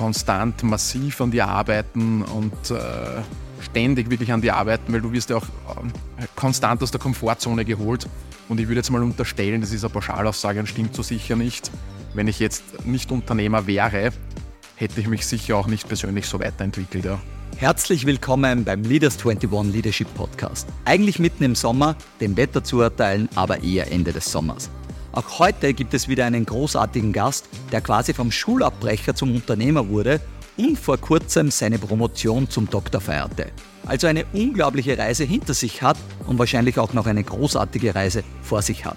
konstant massiv an dir arbeiten und äh, ständig wirklich an dir arbeiten, weil du wirst ja auch äh, konstant aus der Komfortzone geholt. Und ich würde jetzt mal unterstellen, das ist eine Pauschalaussage und stimmt so sicher nicht. Wenn ich jetzt nicht Unternehmer wäre, hätte ich mich sicher auch nicht persönlich so weiterentwickelt. Ja. Herzlich willkommen beim Leaders 21 Leadership Podcast. Eigentlich mitten im Sommer, dem Wetter zu urteilen, aber eher Ende des Sommers. Auch heute gibt es wieder einen großartigen Gast, der quasi vom Schulabbrecher zum Unternehmer wurde und vor kurzem seine Promotion zum Doktor feierte. Also eine unglaubliche Reise hinter sich hat und wahrscheinlich auch noch eine großartige Reise vor sich hat.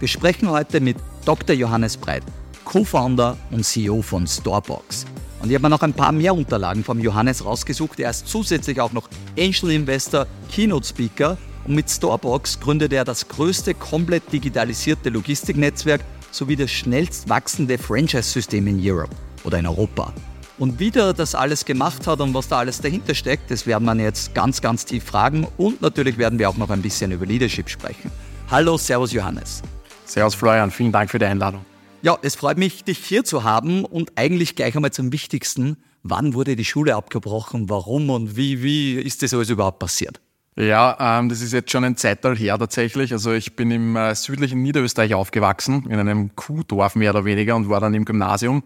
Wir sprechen heute mit Dr. Johannes Breit, Co-Founder und CEO von Storebox. Und ich habe mir noch ein paar mehr Unterlagen vom Johannes rausgesucht. Er ist zusätzlich auch noch Angel Investor, Keynote Speaker und mit Storebox gründet er das größte komplett digitalisierte Logistiknetzwerk sowie das schnellst wachsende Franchise-System in Europe oder in Europa. Und wie der das alles gemacht hat und was da alles dahinter steckt, das werden wir jetzt ganz, ganz tief fragen. Und natürlich werden wir auch noch ein bisschen über Leadership sprechen. Hallo, Servus Johannes. Servus Florian, vielen Dank für die Einladung. Ja, es freut mich, dich hier zu haben und eigentlich gleich einmal zum Wichtigsten. Wann wurde die Schule abgebrochen? Warum und wie, wie ist das alles überhaupt passiert? Ja, ähm, das ist jetzt schon ein Zeitalter her tatsächlich. Also ich bin im äh, südlichen Niederösterreich aufgewachsen, in einem Kuhdorf mehr oder weniger und war dann im Gymnasium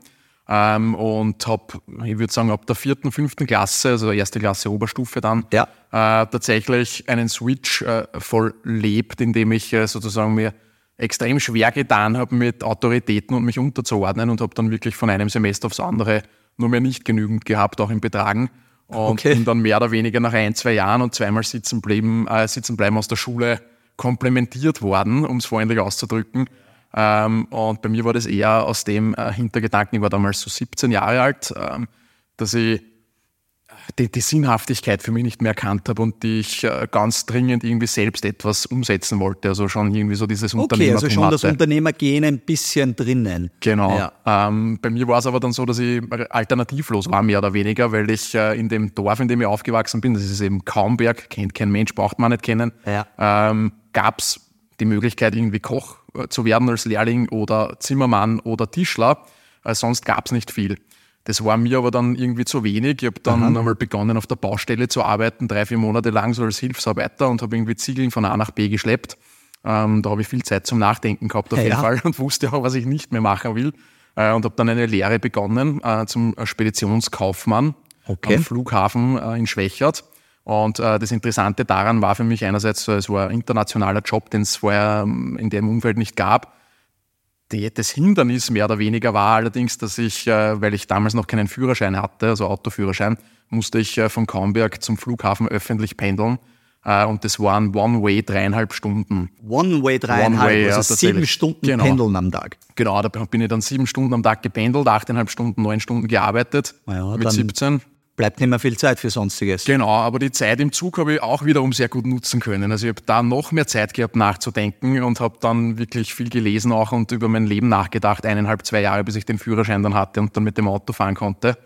ähm, und habe, ich würde sagen, ab der vierten, fünften Klasse, also erste Klasse Oberstufe dann, ja. äh, tatsächlich einen Switch äh, volllebt, indem ich äh, sozusagen mir extrem schwer getan habe mit Autoritäten und mich unterzuordnen und habe dann wirklich von einem Semester aufs andere nur mehr nicht genügend gehabt, auch im Betragen. Und okay. bin dann mehr oder weniger nach ein, zwei Jahren und zweimal sitzen bleiben, äh, sitzen bleiben aus der Schule komplementiert worden, um es freundlich auszudrücken. Ähm, und bei mir war das eher aus dem äh, Hintergedanken, ich war damals so 17 Jahre alt, ähm, dass ich die, die, Sinnhaftigkeit für mich nicht mehr erkannt habe und die ich äh, ganz dringend irgendwie selbst etwas umsetzen wollte. Also schon irgendwie so dieses okay, Unternehmertum Okay, also schon das Unternehmergehen ein bisschen drinnen. Genau. Ja. Ähm, bei mir war es aber dann so, dass ich alternativlos war, mehr oder weniger, weil ich äh, in dem Dorf, in dem ich aufgewachsen bin, das ist eben Kaumberg, kennt kein Mensch, braucht man nicht kennen, ja. ähm, gab es die Möglichkeit, irgendwie Koch äh, zu werden als Lehrling oder Zimmermann oder Tischler. Äh, sonst gab es nicht viel. Das war mir aber dann irgendwie zu wenig. Ich habe dann Aha. einmal begonnen, auf der Baustelle zu arbeiten, drei, vier Monate lang so als Hilfsarbeiter und habe irgendwie Ziegeln von A nach B geschleppt. Ähm, da habe ich viel Zeit zum Nachdenken gehabt auf ja, jeden ja. Fall und wusste auch, was ich nicht mehr machen will. Äh, und habe dann eine Lehre begonnen äh, zum Speditionskaufmann okay. am Flughafen äh, in Schwächert. Und äh, das Interessante daran war für mich einerseits, es war ein internationaler Job, den es vorher ähm, in dem Umfeld nicht gab das Hindernis mehr oder weniger war allerdings, dass ich, äh, weil ich damals noch keinen Führerschein hatte, also Autoführerschein, musste ich äh, von Kaumberg zum Flughafen öffentlich pendeln. Äh, und das waren One-Way dreieinhalb Stunden. One-Way dreieinhalb, One -way, also ja, sieben Stunden genau. Pendeln am Tag. Genau, da bin ich dann sieben Stunden am Tag gependelt, achteinhalb Stunden, neun Stunden gearbeitet ja, mit 17 bleibt nicht mehr viel Zeit für Sonstiges. Genau, aber die Zeit im Zug habe ich auch wiederum sehr gut nutzen können. Also ich habe da noch mehr Zeit gehabt nachzudenken und habe dann wirklich viel gelesen auch und über mein Leben nachgedacht, eineinhalb, zwei Jahre, bis ich den Führerschein dann hatte und dann mit dem Auto fahren konnte.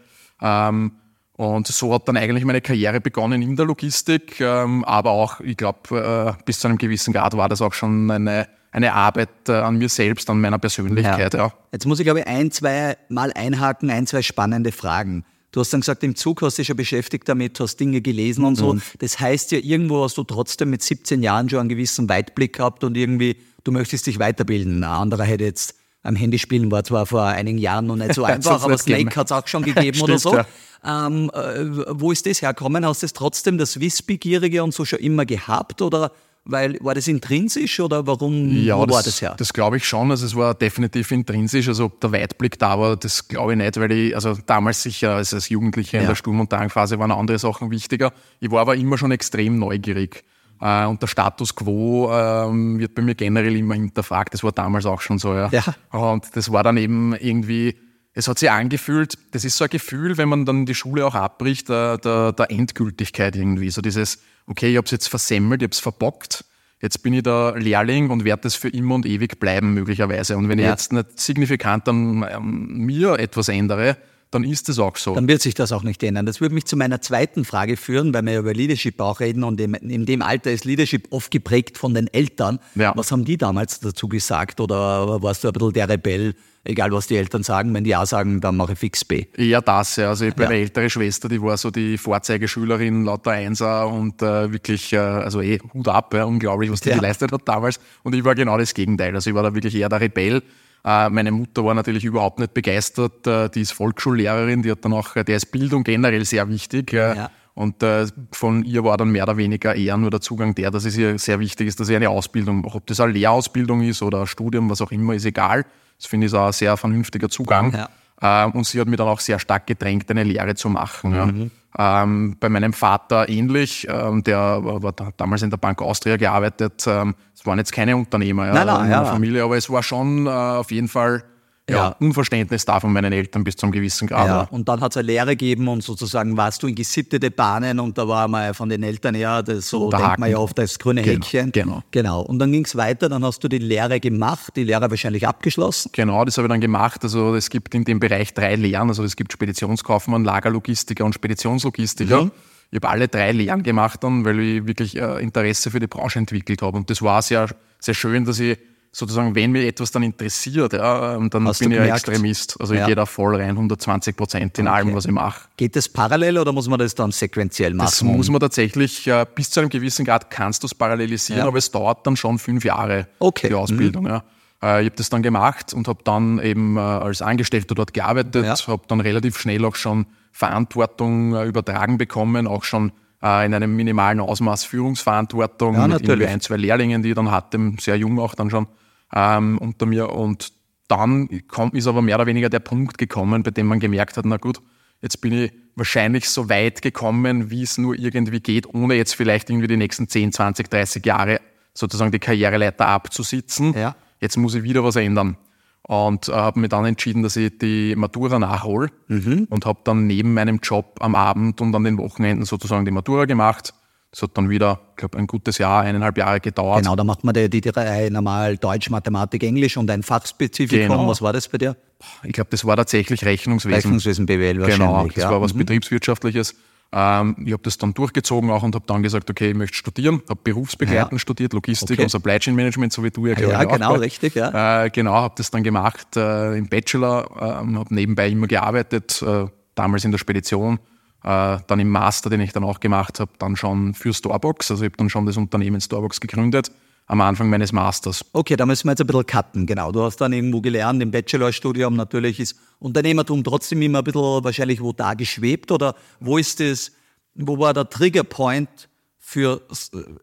Ähm, und so hat dann eigentlich meine Karriere begonnen in der Logistik, ähm, aber auch, ich glaube, äh, bis zu einem gewissen Grad war das auch schon eine, eine Arbeit äh, an mir selbst, an meiner Persönlichkeit. Ja. ja. Jetzt muss ich, glaube ich, ein, zwei Mal einhaken, ein, zwei spannende Fragen. Du hast dann gesagt, im Zug hast du dich schon beschäftigt damit, hast Dinge gelesen und so. Mhm. Das heißt ja, irgendwo hast du trotzdem mit 17 Jahren schon einen gewissen Weitblick gehabt und irgendwie, du möchtest dich weiterbilden. Ein anderer hätte jetzt am Handy spielen war zwar vor einigen Jahren noch nicht so einfach, aber Snake hat es auch schon gegeben Stimmt, oder so. Ja. Ähm, äh, wo ist das herkommen? Hast du es trotzdem das Wissbegierige und so schon immer gehabt oder weil, war das intrinsisch oder warum ja, wo das, war das her? Das glaube ich schon. Also es war definitiv intrinsisch. Also ob der Weitblick da war, das glaube ich nicht, weil ich, also damals sicher als, als Jugendlicher ja. in der Sturm- und Drangphase waren andere Sachen wichtiger. Ich war aber immer schon extrem neugierig. Äh, und der Status quo ähm, wird bei mir generell immer hinterfragt. Das war damals auch schon so, ja. ja. Und das war dann eben irgendwie, es hat sich angefühlt, das ist so ein Gefühl, wenn man dann die Schule auch abbricht, der, der, der Endgültigkeit irgendwie. So dieses, okay, ich habe es jetzt versemmelt, ich habe es verbockt, jetzt bin ich der Lehrling und werde das für immer und ewig bleiben möglicherweise. Und wenn ja. ich jetzt nicht signifikant an ähm, mir etwas ändere, dann ist es auch so. Dann wird sich das auch nicht ändern. Das würde mich zu meiner zweiten Frage führen, weil wir über Leadership auch reden und in dem Alter ist Leadership oft geprägt von den Eltern. Ja. Was haben die damals dazu gesagt oder warst du ein bisschen der Rebell? Egal was die Eltern sagen, wenn die A sagen, dann mache ich fix B. Ja, das, ja. Also ich habe ja. eine ältere Schwester, die war so die Vorzeigeschülerin lauter Einser und äh, wirklich, äh, also eh Hut ab, ja, unglaublich, was die ja. geleistet hat damals. Und ich war genau das Gegenteil. Also ich war da wirklich eher der Rebell. Äh, meine Mutter war natürlich überhaupt nicht begeistert. Äh, die ist Volksschullehrerin, die hat dann auch, der ist Bildung generell sehr wichtig. Ja. Und äh, von ihr war dann mehr oder weniger eher nur der Zugang der, dass es ihr sehr wichtig ist, dass sie eine Ausbildung macht. Ob das eine Lehrausbildung ist oder ein Studium, was auch immer, ist egal. Das finde ich auch ein sehr vernünftiger Zugang. Ja. Ähm, und sie hat mir dann auch sehr stark gedrängt, eine Lehre zu machen. Mhm. Ja. Ähm, bei meinem Vater ähnlich, ähm, der war damals in der Bank Austria gearbeitet. Ähm, es waren jetzt keine Unternehmer ja, nein, nein, in der Familie, aber es war schon äh, auf jeden Fall ja, ja. Unverständnis da von meinen Eltern bis zum gewissen Grad. Ja, und dann hat es eine Lehre gegeben und sozusagen warst du in gesittete Bahnen und da war man von den Eltern das, so Der denkt Haken. man ja oft als grüne genau, Häkchen. Genau. Genau. Und dann ging es weiter, dann hast du die Lehre gemacht, die Lehre wahrscheinlich abgeschlossen. Genau, das habe ich dann gemacht. Also es gibt in dem Bereich drei Lehren, also es gibt Speditionskaufmann, Lagerlogistiker und Speditionslogistiker. Mhm. Ich habe alle drei Lehren gemacht dann, weil ich wirklich äh, Interesse für die Branche entwickelt habe. Und das war sehr, sehr schön, dass ich sozusagen, wenn mich etwas dann interessiert, ja, ähm, dann Hast bin ich ein Extremist. Also ja. ich gehe da voll rein, 120 Prozent in okay. allem, was ich mache. Geht das parallel oder muss man das dann sequenziell machen? Das muss man tatsächlich, äh, bis zu einem gewissen Grad kannst du es parallelisieren, ja. aber es dauert dann schon fünf Jahre, okay. die Ausbildung. Mhm. Ja. Äh, ich habe das dann gemacht und habe dann eben äh, als Angestellter dort gearbeitet, ja. habe dann relativ schnell auch schon Verantwortung übertragen bekommen, auch schon in einem minimalen Ausmaß Führungsverantwortung ja, mit ein, zwei Lehrlingen, die ich dann hatte, sehr jung auch dann schon ähm, unter mir. Und dann kommt, ist aber mehr oder weniger der Punkt gekommen, bei dem man gemerkt hat, na gut, jetzt bin ich wahrscheinlich so weit gekommen, wie es nur irgendwie geht, ohne jetzt vielleicht irgendwie die nächsten 10, 20, 30 Jahre sozusagen die Karriereleiter abzusitzen. Ja. Jetzt muss ich wieder was ändern. Und äh, habe mir dann entschieden, dass ich die Matura nachhole mhm. und habe dann neben meinem Job am Abend und an den Wochenenden sozusagen die Matura gemacht das hat dann wieder, ich glaube, ein gutes Jahr, eineinhalb Jahre gedauert. Genau, da macht man die, die drei normal Deutsch, Mathematik, Englisch und ein Fachspezifikum. Genau. Was war das bei dir? Ich glaube, das war tatsächlich Rechnungswesen. Rechnungswesen BWL wahrscheinlich. Genau, das ja. war was mhm. Betriebswirtschaftliches. Ähm, ich habe das dann durchgezogen auch und habe dann gesagt, okay, ich möchte studieren, habe berufsbegleitend ja. studiert, Logistik okay. und Supply Chain Management, so wie du ja, glaube ja, genau, richtig, ja. Äh, genau, habe das dann gemacht äh, im Bachelor, äh, habe nebenbei immer gearbeitet, äh, damals in der Spedition, äh, dann im Master, den ich dann auch gemacht habe, dann schon für Starbucks. Also ich habe dann schon das Unternehmen Starbucks gegründet am Anfang meines Masters. Okay, da müssen wir jetzt ein bisschen cutten, genau. Du hast dann irgendwo gelernt im Bachelorstudium, natürlich ist Unternehmertum trotzdem immer ein bisschen wahrscheinlich wo da geschwebt oder wo ist das, wo war der Triggerpoint für,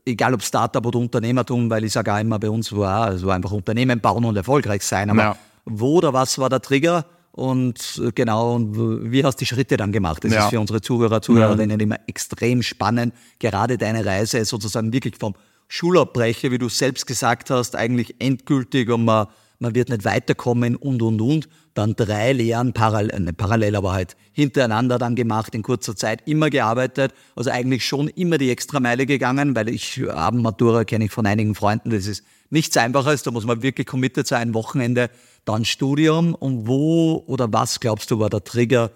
egal ob Startup oder Unternehmertum, weil ich sage auch immer, bei uns war, also einfach Unternehmen bauen und erfolgreich sein, aber ja. wo oder was war der Trigger, und äh, genau, und wie hast du die Schritte dann gemacht? Das ja. ist für unsere Zuhörer, Zuhörerinnen immer extrem spannend. Gerade deine Reise sozusagen wirklich vom Schulabbrecher, wie du selbst gesagt hast, eigentlich endgültig und man, man wird nicht weiterkommen und, und, und. Dann drei Lehren parallel, äh, nicht parallel, aber halt hintereinander dann gemacht, in kurzer Zeit immer gearbeitet. Also eigentlich schon immer die Extrameile gegangen, weil ich Abendmatura kenne ich von einigen Freunden, das ist nichts Einfaches, da muss man wirklich committed sein, Wochenende dann Studium und wo oder was glaubst du war der Trigger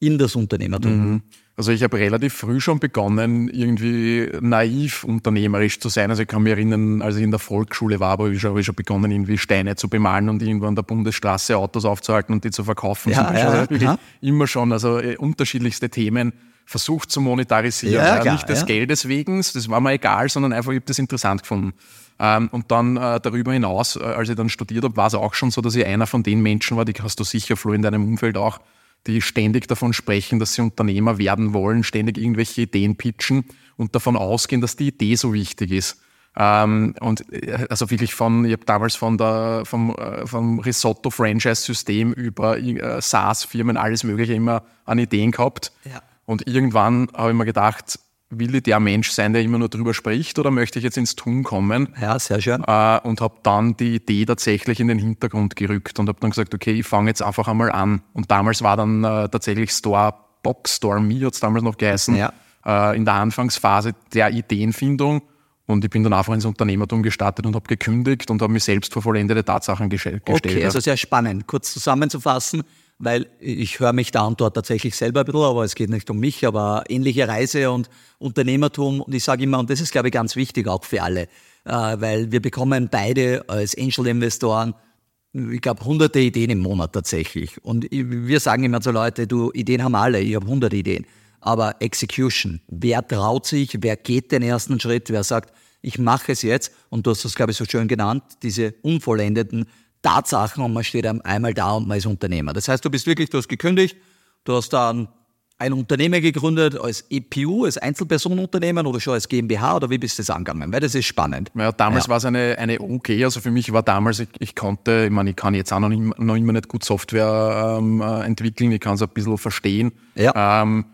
in das Unternehmertum? Mhm. Also ich habe relativ früh schon begonnen, irgendwie naiv unternehmerisch zu sein. Also ich kann mich erinnern, als ich in der Volksschule war, habe ich schon, ich schon begonnen, irgendwie Steine zu bemalen und irgendwo an der Bundesstraße Autos aufzuhalten und die zu verkaufen. Ja, ja, also ja. Immer schon, also äh, unterschiedlichste Themen versucht zu monetarisieren. Ja, klar, nicht des. Geldes wegen, das war mir egal, sondern einfach, ich habe das interessant gefunden. Ähm, und dann äh, darüber hinaus, äh, als ich dann studiert habe, war es auch schon so, dass ich einer von den Menschen war, die hast du sicher, Flo, in deinem Umfeld auch, die ständig davon sprechen, dass sie Unternehmer werden wollen, ständig irgendwelche Ideen pitchen und davon ausgehen, dass die Idee so wichtig ist. Ähm, und äh, also wirklich von, ich habe damals von der, vom, äh, vom Risotto-Franchise-System über äh, SaaS-Firmen alles Mögliche immer an Ideen gehabt. Ja. Und irgendwann habe ich mir gedacht, will ich der Mensch sein, der immer nur drüber spricht oder möchte ich jetzt ins Tun kommen? Ja, sehr schön. Äh, und habe dann die Idee tatsächlich in den Hintergrund gerückt und habe dann gesagt, okay, ich fange jetzt einfach einmal an. Und damals war dann äh, tatsächlich Store Box, Store Me hat es damals noch geheißen, ja. äh, in der Anfangsphase der Ideenfindung. Und ich bin dann einfach ins Unternehmertum gestartet und habe gekündigt und habe mich selbst vor vollendete Tatsachen gestellt. Okay, also sehr spannend. Kurz zusammenzufassen, weil ich höre mich da und dort tatsächlich selber ein bisschen, aber es geht nicht um mich, aber ähnliche Reise und Unternehmertum. Und ich sage immer, und das ist, glaube ich, ganz wichtig auch für alle, äh, weil wir bekommen beide als Angel-Investoren ich glaube, hunderte Ideen im Monat tatsächlich. Und wir sagen immer zu Leute, du, Ideen haben alle, ich habe hunderte Ideen. Aber Execution, wer traut sich, wer geht den ersten Schritt, wer sagt, ich mache es jetzt. Und du hast das, glaube ich, so schön genannt, diese unvollendeten Tatsachen und man steht einmal da und man ist Unternehmer. Das heißt, du bist wirklich, du hast gekündigt, du hast dann ein Unternehmen gegründet als EPU, als Einzelpersonenunternehmen oder schon als GmbH oder wie bist du das angegangen? Weil das ist spannend. Ja, damals ja. war es eine, eine OG, also für mich war damals, ich, ich konnte, ich meine, ich kann jetzt auch noch, nicht, noch immer nicht gut Software ähm, äh, entwickeln, ich kann es ein bisschen verstehen. Ja. Ähm,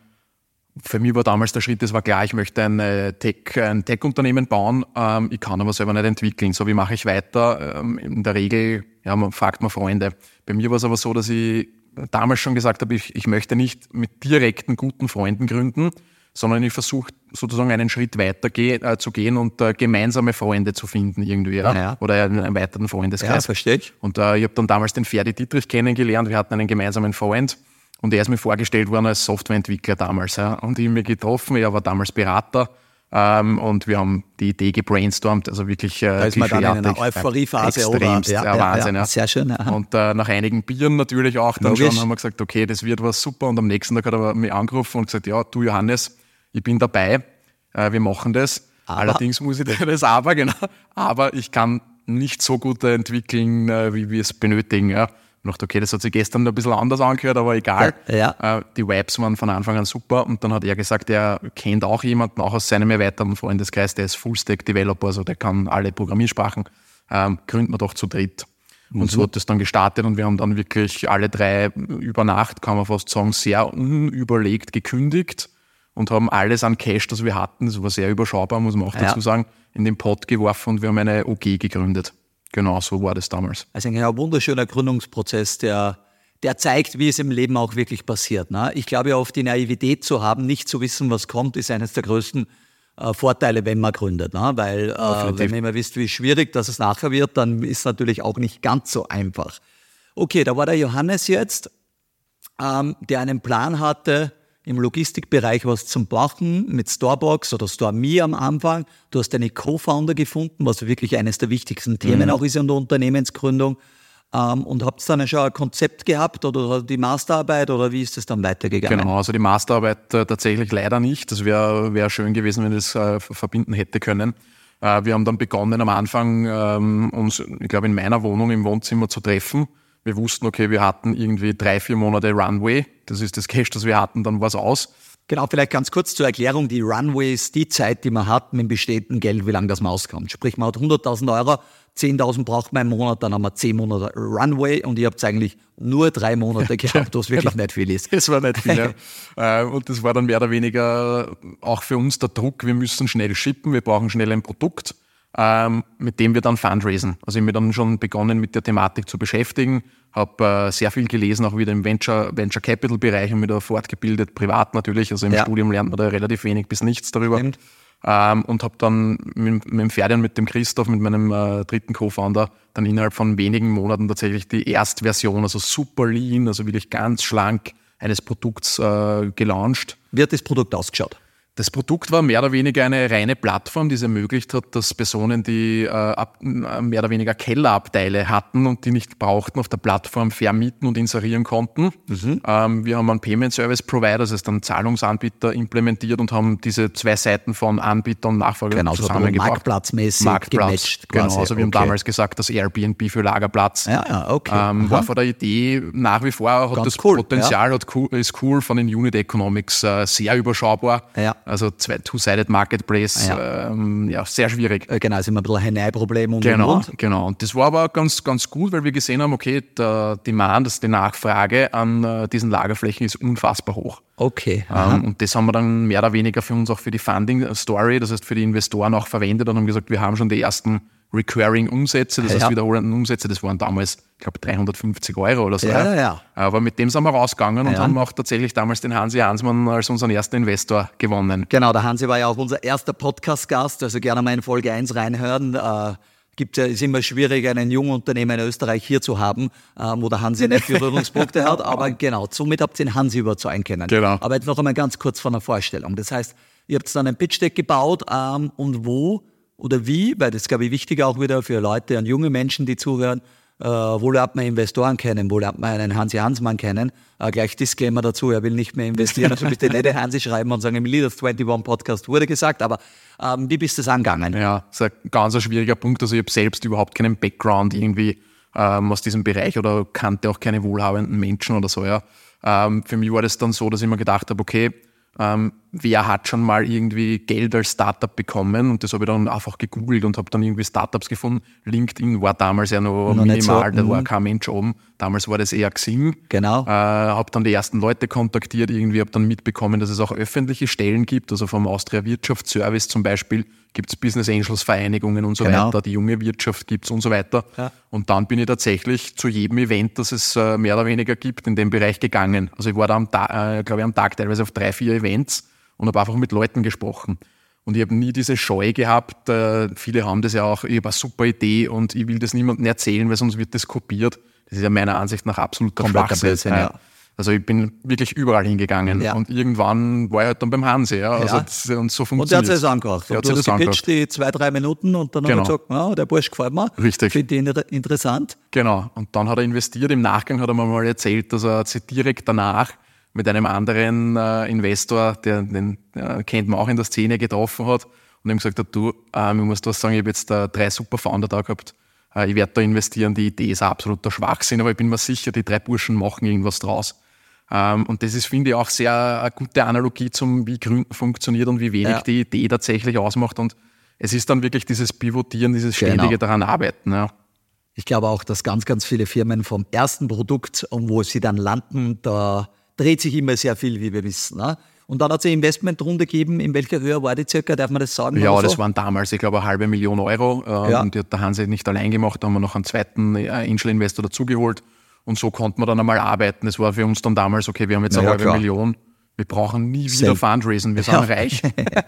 für mich war damals der Schritt, es war klar, ich möchte ein äh, Tech, ein Tech-Unternehmen bauen, ähm, ich kann aber selber nicht entwickeln. So, wie mache ich weiter? Ähm, in der Regel, ja, man fragt man Freunde. Bei mir war es aber so, dass ich damals schon gesagt habe, ich, ich möchte nicht mit direkten guten Freunden gründen, sondern ich versuche sozusagen einen Schritt weiter geh, äh, zu gehen und äh, gemeinsame Freunde zu finden irgendwie. Ja? ja. Oder einen erweiterten Freundeskreis. Ja, verstehe ich. Und äh, ich habe dann damals den Ferdi Dietrich kennengelernt. Wir hatten einen gemeinsamen Freund. Und er ist mir vorgestellt worden als Softwareentwickler damals. Ja. Und ich habe mich getroffen, er war damals Berater. Ähm, und wir haben die Idee gebrainstormt, also wirklich äh, Da ist man dann in einer Euphoriephase oder ja, ja, Wahnsinn. Ja, Sehr schön. Ja. Und äh, nach einigen Bieren natürlich auch dann Logisch. schon haben wir gesagt, okay, das wird was super. Und am nächsten Tag hat er mich angerufen und gesagt, ja, du Johannes, ich bin dabei, äh, wir machen das. Aber. Allerdings muss ich das aber, genau, aber ich kann nicht so gut entwickeln, äh, wie wir es benötigen. Ja. Ich dachte, okay, das hat sich gestern ein bisschen anders angehört, aber egal. Ja, ja. Äh, die Vibes waren von Anfang an super und dann hat er gesagt, er kennt auch jemanden, auch aus seinem erweiterten Freundeskreis, der ist Full-Stack-Developer, also der kann alle Programmiersprachen, ähm, gründen wir doch zu dritt. Und mhm. so hat es dann gestartet und wir haben dann wirklich alle drei über Nacht, kann man fast sagen, sehr unüberlegt gekündigt und haben alles an Cash, das wir hatten, das war sehr überschaubar, muss man auch dazu ja. sagen, in den Pot geworfen und wir haben eine OG gegründet. Genau, so war das damals. Also ein genau, wunderschöner Gründungsprozess, der, der zeigt, wie es im Leben auch wirklich passiert. Ne? Ich glaube ja oft die Naivität zu haben, nicht zu wissen, was kommt, ist eines der größten äh, Vorteile, wenn man gründet. Ne? Weil äh, wenn man immer wisst, wie schwierig das nachher wird, dann ist es natürlich auch nicht ganz so einfach. Okay, da war der Johannes jetzt, ähm, der einen Plan hatte, im Logistikbereich was zum Machen mit Storebox oder StoreMe am Anfang. Du hast deine Co-Founder gefunden, was wirklich eines der wichtigsten Themen mhm. auch ist in der Unternehmensgründung. Ähm, und habt ihr dann schon ein Konzept gehabt oder die Masterarbeit oder wie ist das dann weitergegangen? Genau, also die Masterarbeit äh, tatsächlich leider nicht. Das wäre wär schön gewesen, wenn ich das äh, verbinden hätte können. Äh, wir haben dann begonnen am Anfang, ähm, uns, ich glaube, in meiner Wohnung im Wohnzimmer zu treffen wir wussten, okay, wir hatten irgendwie drei, vier Monate Runway. Das ist das Cash, das wir hatten, dann war es aus. Genau, vielleicht ganz kurz zur Erklärung. Die Runway ist die Zeit, die man hat mit bestehenden Geld, wie lange das man auskommt. Sprich, man hat 100.000 Euro, 10.000 braucht man im Monat, dann haben wir 10 Monate Runway und ihr habt eigentlich nur drei Monate gehabt, was wirklich genau. nicht viel ist. Es war nicht viel, ja. Äh, und das war dann mehr oder weniger auch für uns der Druck, wir müssen schnell shippen, wir brauchen schnell ein Produkt ähm, mit dem wir dann fundraisen. Also ich habe dann schon begonnen, mit der Thematik zu beschäftigen, habe äh, sehr viel gelesen, auch wieder im Venture, Venture Capital Bereich und mich da fortgebildet, privat natürlich. Also im ja. Studium lernt man da relativ wenig bis nichts darüber. Ähm, und habe dann mit, mit dem Ferdi und mit dem Christoph, mit meinem äh, dritten Co-Founder, dann innerhalb von wenigen Monaten tatsächlich die Erstversion, also super lean, also wirklich ganz schlank eines Produkts äh, gelauncht. Wie hat das Produkt ausgeschaut? Das Produkt war mehr oder weniger eine reine Plattform, die es ermöglicht hat, dass Personen, die äh, ab, äh, mehr oder weniger Kellerabteile hatten und die nicht brauchten, auf der Plattform vermieten und inserieren konnten. Mhm. Ähm, wir haben einen Payment Service Provider, das heißt einen Zahlungsanbieter implementiert und haben diese zwei Seiten von Anbieter und Nachfolger genau, zusammengebracht. Marktplatzmäßig Marktplatz, gematcht quasi. Genau, also wir okay. haben damals gesagt, das Airbnb für Lagerplatz ja, ja, okay. ähm, war vor der Idee nach wie vor, hat Ganz das cool, Potenzial, ja. hat cool, ist cool von den Unit Economics äh, sehr überschaubar. Ja. Also Two-Sided Marketplace, ah, ja. Ähm, ja. sehr schwierig. Äh, genau, ist immer ein bisschen ein Problem und Genau, und. genau. Und das war aber ganz, ganz gut, weil wir gesehen haben, okay, der Demand, also die Nachfrage an äh, diesen Lagerflächen ist unfassbar hoch. Okay. Ähm, und das haben wir dann mehr oder weniger für uns auch für die Funding-Story, das heißt für die Investoren auch verwendet und haben gesagt, wir haben schon die ersten recurring Umsätze, das ja. heißt wiederholenden Umsätze, das waren damals, ich glaube, 350 Euro oder so. Ja, ja, ja. Aber mit dem sind wir rausgegangen und haben auch tatsächlich damals den Hansi Hansmann als unseren ersten Investor gewonnen. Genau, der Hansi war ja auch unser erster Podcast-Gast, also gerne mal in Folge 1 reinhören. Äh, gibt ja, ist immer schwierig, einen jungen Unternehmer in Österreich hier zu haben, ähm, wo der Hansi nicht Berührungspunkte hat, aber genau, somit habt ihr den Hansi überzeugen können. Genau. Aber jetzt noch einmal ganz kurz von der Vorstellung. Das heißt, ihr habt dann ein Pitch-Deck gebaut ähm, und wo oder wie, weil das glaube ich wichtig auch wieder für Leute und junge Menschen, die zuhören, äh, wo lernt man Investoren kennen, wo lernt man einen Hansi Hansmann kennen. Äh, gleich Disclaimer dazu, er will nicht mehr investieren, also bitte nicht Hansi schreiben und sagen, im Leaders 21 Podcast wurde gesagt, aber ähm, wie bist du das angegangen? Ja, das ist ein ganz schwieriger Punkt, also ich habe selbst überhaupt keinen Background irgendwie ähm, aus diesem Bereich oder kannte auch keine wohlhabenden Menschen oder so, ja. Ähm, für mich war das dann so, dass ich mir gedacht habe, okay, ähm, wer hat schon mal irgendwie Geld als Startup bekommen und das habe ich dann einfach gegoogelt und habe dann irgendwie Startups gefunden. LinkedIn war damals ja noch, noch minimal, so. da war mhm. kein Mensch oben. Damals war das eher Xing. Genau. Äh, habe dann die ersten Leute kontaktiert, irgendwie habe dann mitbekommen, dass es auch öffentliche Stellen gibt, also vom Austria Wirtschaftsservice zum Beispiel gibt es Business Angels Vereinigungen und so genau. weiter, die junge Wirtschaft gibt es und so weiter. Ja. Und dann bin ich tatsächlich zu jedem Event, das es äh, mehr oder weniger gibt, in dem Bereich gegangen. Also ich war da am Tag, äh, glaube ich, am Tag teilweise auf drei, vier Events und habe einfach mit Leuten gesprochen. Und ich habe nie diese Scheu gehabt. Äh, viele haben das ja auch, ich habe eine super Idee und ich will das niemandem erzählen, weil sonst wird das kopiert. Das ist ja meiner Ansicht nach absoluter Schwachsinn. Ja. Also ich bin wirklich überall hingegangen ja. und irgendwann war ich halt dann beim Hansi. Ja. Also ja. Das, und so funktioniert Und der hat sich das angehört. Der du hast gepitcht, die zwei, drei Minuten und dann genau. hat er gesagt, ja, der Bursch gefällt mir. Richtig. Finde ihn interessant. Genau. Und dann hat er investiert. Im Nachgang hat er mir mal erzählt, dass er sich direkt danach mit einem anderen äh, Investor, der, den äh, kennt man auch in der Szene, getroffen hat und ihm gesagt hat, du, äh, ich muss was sagen, ich habe jetzt äh, drei super Founder da gehabt. Äh, ich werde da investieren, die Idee ist absoluter Schwachsinn, aber ich bin mir sicher, die drei Burschen machen irgendwas draus. Ähm, und das ist, finde ich, auch sehr eine gute Analogie zum, wie Gründen funktioniert und wie wenig ja. die Idee tatsächlich ausmacht. Und es ist dann wirklich dieses Pivotieren, dieses ständige genau. daran arbeiten. Ja. Ich glaube auch, dass ganz, ganz viele Firmen vom ersten Produkt, wo sie dann landen, da dreht sich immer sehr viel, wie wir wissen. Ne? Und dann hat es eine Investmentrunde gegeben. In welcher Höhe war die circa? Darf man das sagen? Ja, das so? waren damals, ich glaube, eine halbe Million Euro. Ähm, ja. Und die hat der Hansi nicht allein gemacht. Da haben wir noch einen zweiten äh, Angel-Investor dazugeholt. Und so konnte man dann einmal arbeiten. Es war für uns dann damals, okay, wir haben jetzt eine ja, halbe klar. Million. Wir brauchen nie wieder Same. Fundraisen, wir sind ja. reich.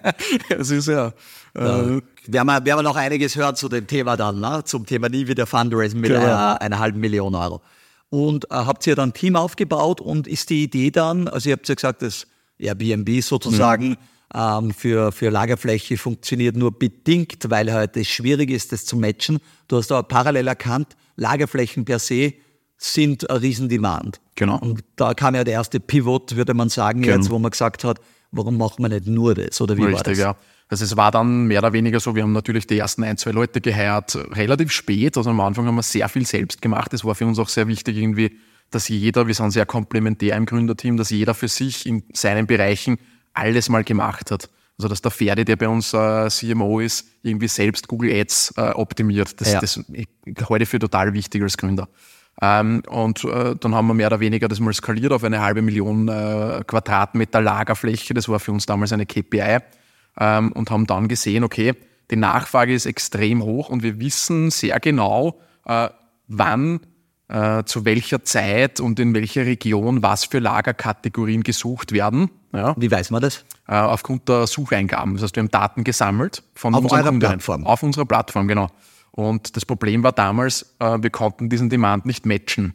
das ist ja. Äh, wir, haben, wir haben noch einiges hören zu dem Thema dann, ne? zum Thema nie wieder Fundraisen mit genau. einer, einer halben Million Euro. Und äh, habt ihr dann ein Team aufgebaut und ist die Idee dann, also ihr habt ja gesagt, das Airbnb sozusagen mhm. ähm, für, für Lagerfläche funktioniert nur bedingt, weil halt es schwierig ist, das zu matchen. Du hast aber parallel erkannt, Lagerflächen per se sind ein Riesendemand. Genau. Und da kam ja der erste Pivot, würde man sagen, genau. jetzt, wo man gesagt hat, warum macht man nicht nur das? Oder wie Richtig, war das? ja. Also es war dann mehr oder weniger so, wir haben natürlich die ersten ein, zwei Leute geheiert, relativ spät. Also am Anfang haben wir sehr viel selbst gemacht. Es war für uns auch sehr wichtig irgendwie, dass jeder, wir sind sehr komplementär im Gründerteam, dass jeder für sich in seinen Bereichen alles mal gemacht hat. Also dass der Ferdi, der bei uns äh, CMO ist, irgendwie selbst Google Ads äh, optimiert. Das, ja. das halte ich für total wichtig als Gründer. Ähm, und äh, dann haben wir mehr oder weniger das mal skaliert auf eine halbe Million äh, Quadratmeter Lagerfläche. Das war für uns damals eine KPI. Ähm, und haben dann gesehen, okay, die Nachfrage ist extrem hoch und wir wissen sehr genau, äh, wann, äh, zu welcher Zeit und in welcher Region was für Lagerkategorien gesucht werden. Ja. Wie weiß man das? Äh, aufgrund der Sucheingaben. Das heißt, wir haben Daten gesammelt von auf Kunden. Plattform. Auf unserer Plattform, genau. Und das Problem war damals, äh, wir konnten diesen Demand nicht matchen.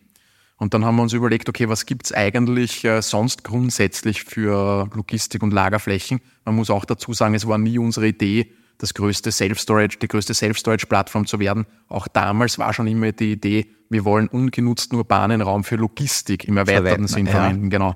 Und dann haben wir uns überlegt, okay, was gibt's eigentlich äh, sonst grundsätzlich für Logistik und Lagerflächen? Man muss auch dazu sagen, es war nie unsere Idee, das größte Self-Storage, die größte Self-Storage-Plattform zu werden. Auch damals war schon immer die Idee, wir wollen ungenutzten urbanen Raum für Logistik im erweiterten Sinn verwenden, genau.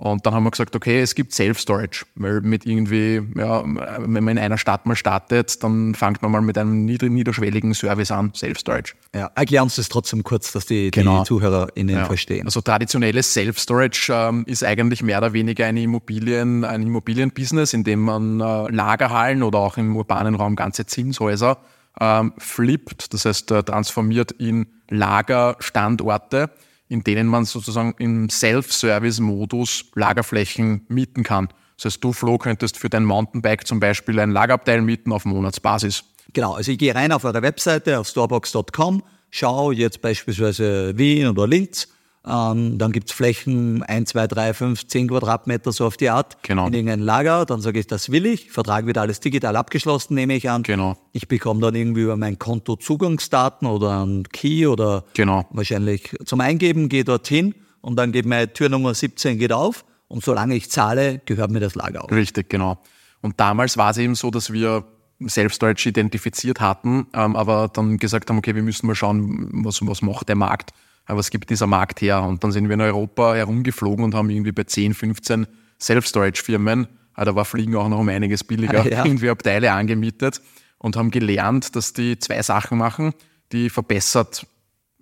Und dann haben wir gesagt, okay, es gibt Self-Storage, weil mit irgendwie, ja, wenn man in einer Stadt mal startet, dann fängt man mal mit einem niederschwelligen Service an, Self-Storage. Ja, erklär uns das trotzdem kurz, dass die, genau. die ZuhörerInnen ja. verstehen. Also traditionelles Self-Storage ähm, ist eigentlich mehr oder weniger eine Immobilien, ein Immobilienbusiness, in dem man äh, Lagerhallen oder auch im urbanen Raum ganze Zinshäuser ähm, flippt, das heißt äh, transformiert in Lagerstandorte in denen man sozusagen im Self-Service-Modus Lagerflächen mieten kann. Das heißt, du, Flo, könntest für dein Mountainbike zum Beispiel ein Lagerabteil mieten auf Monatsbasis. Genau, also ich gehe rein auf eure Webseite auf storebox.com, schaue jetzt beispielsweise Wien oder Linz ähm, dann gibt's Flächen 1, 2, 3, 5, 10 Quadratmeter, so auf die Art, genau. in irgendein Lager. Dann sage ich, das will ich. Vertrag wird alles digital abgeschlossen, nehme ich an. Genau. Ich bekomme dann irgendwie über mein Konto Zugangsdaten oder ein Key oder genau. wahrscheinlich zum Eingeben, gehe dorthin und dann geht meine Türnummer 17 geht auf. Und solange ich zahle, gehört mir das Lager auf. Richtig, genau. Und damals war es eben so, dass wir Self-Storage identifiziert hatten, ähm, aber dann gesagt haben, okay, wir müssen mal schauen, was, was macht der Markt, was gibt dieser Markt her. Und dann sind wir in Europa herumgeflogen und haben irgendwie bei 10, 15 Self-Storage-Firmen, äh, da war Fliegen auch noch um einiges billiger, ja. irgendwie Abteile angemietet und haben gelernt, dass die zwei Sachen machen, die verbessert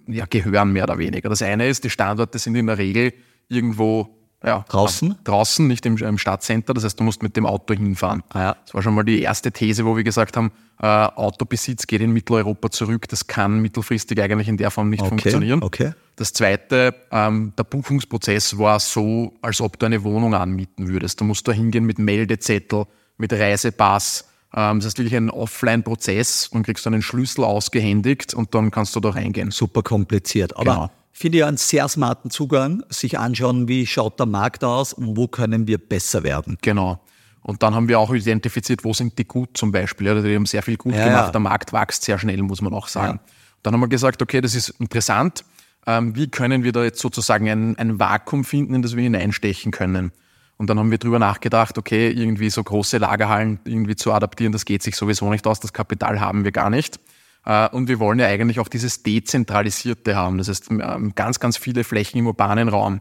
ja, gehören, mehr oder weniger. Das eine ist, die Standorte sind in der Regel irgendwo ja, draußen? Draußen, nicht im, im Stadtcenter. Das heißt, du musst mit dem Auto hinfahren. Ah, ja. Das war schon mal die erste These, wo wir gesagt haben, äh, Autobesitz geht in Mitteleuropa zurück. Das kann mittelfristig eigentlich in der Form nicht okay, funktionieren. Okay. Das zweite, ähm, der Buchungsprozess war so, als ob du eine Wohnung anmieten würdest. Du musst da hingehen mit Meldezettel, mit Reisepass. Ähm, das ist wirklich ein Offline-Prozess. Dann kriegst du einen Schlüssel ausgehändigt und dann kannst du da reingehen. Super kompliziert. Aber genau finde ich einen sehr smarten Zugang, sich anschauen, wie schaut der Markt aus und wo können wir besser werden. Genau. Und dann haben wir auch identifiziert, wo sind die gut zum Beispiel. Also die haben sehr viel gut ja, gemacht. Der Markt wächst sehr schnell, muss man auch sagen. Ja. Dann haben wir gesagt, okay, das ist interessant. Ähm, wie können wir da jetzt sozusagen ein, ein Vakuum finden, in das wir hineinstechen können? Und dann haben wir drüber nachgedacht, okay, irgendwie so große Lagerhallen irgendwie zu adaptieren, das geht sich sowieso nicht aus, das Kapital haben wir gar nicht. Äh, und wir wollen ja eigentlich auch dieses Dezentralisierte haben. Das heißt, ganz, ganz viele Flächen im urbanen Raum.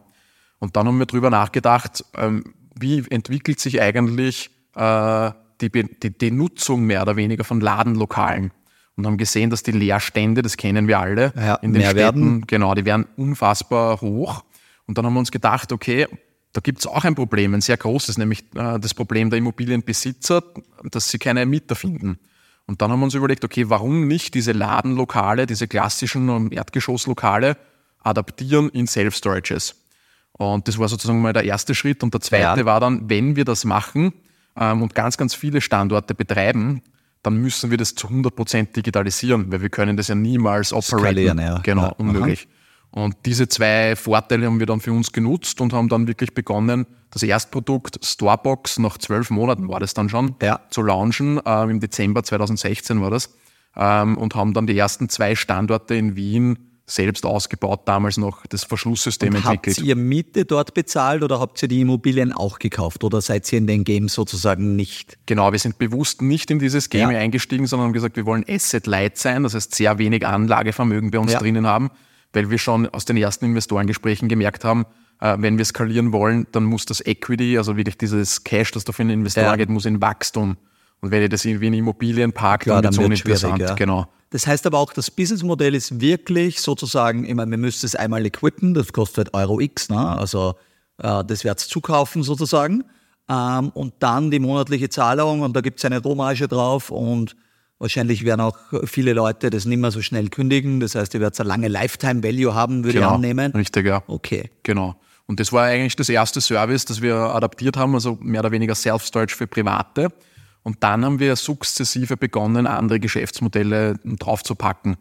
Und dann haben wir drüber nachgedacht, ähm, wie entwickelt sich eigentlich äh, die, die, die Nutzung mehr oder weniger von Ladenlokalen und haben gesehen, dass die Leerstände, das kennen wir alle, ja, in den Städten, werden. genau, die werden unfassbar hoch. Und dann haben wir uns gedacht, okay, da gibt es auch ein Problem, ein sehr großes, nämlich äh, das Problem der Immobilienbesitzer, dass sie keine Mieter finden. Und dann haben wir uns überlegt, okay, warum nicht diese Ladenlokale, diese klassischen Erdgeschosslokale adaptieren in Self-Storages? Und das war sozusagen mal der erste Schritt. Und der zweite ja. war dann, wenn wir das machen ähm, und ganz, ganz viele Standorte betreiben, dann müssen wir das zu 100% digitalisieren, weil wir können das ja niemals operieren. Ja. Genau, ja. unmöglich. Und diese zwei Vorteile haben wir dann für uns genutzt und haben dann wirklich begonnen, das Erstprodukt Storebox nach zwölf Monaten war das dann schon, ja. zu launchen. Ähm, Im Dezember 2016 war das. Ähm, und haben dann die ersten zwei Standorte in Wien selbst ausgebaut, damals noch das Verschlusssystem und entwickelt. Habt ihr Miete dort bezahlt oder habt ihr die Immobilien auch gekauft oder seid ihr in den Game sozusagen nicht? Genau, wir sind bewusst nicht in dieses Game ja. eingestiegen, sondern haben gesagt, wir wollen Asset Light sein, das heißt sehr wenig Anlagevermögen bei uns ja. drinnen haben weil wir schon aus den ersten Investorengesprächen gemerkt haben, äh, wenn wir skalieren wollen, dann muss das Equity, also wirklich dieses Cash, das da für einen Investor ja. geht, muss in Wachstum. Und wenn ihr das irgendwie in Immobilien parkt, dann wird es uninteressant. Ja. Genau. Das heißt aber auch, das Businessmodell ist wirklich sozusagen, ich meine, wir müssen es einmal equippen, das kostet Euro X, ne? also äh, das wird es zukaufen sozusagen. Ähm, und dann die monatliche Zahlung und da gibt es eine Rohmarge drauf und Wahrscheinlich werden auch viele Leute das nicht mehr so schnell kündigen. Das heißt, ihr werdet eine lange Lifetime Value haben, würde genau, ich annehmen. Richtig, ja. Okay. Genau. Und das war eigentlich das erste Service, das wir adaptiert haben, also mehr oder weniger Self-Storage für Private. Und dann haben wir sukzessive begonnen, andere Geschäftsmodelle draufzupacken.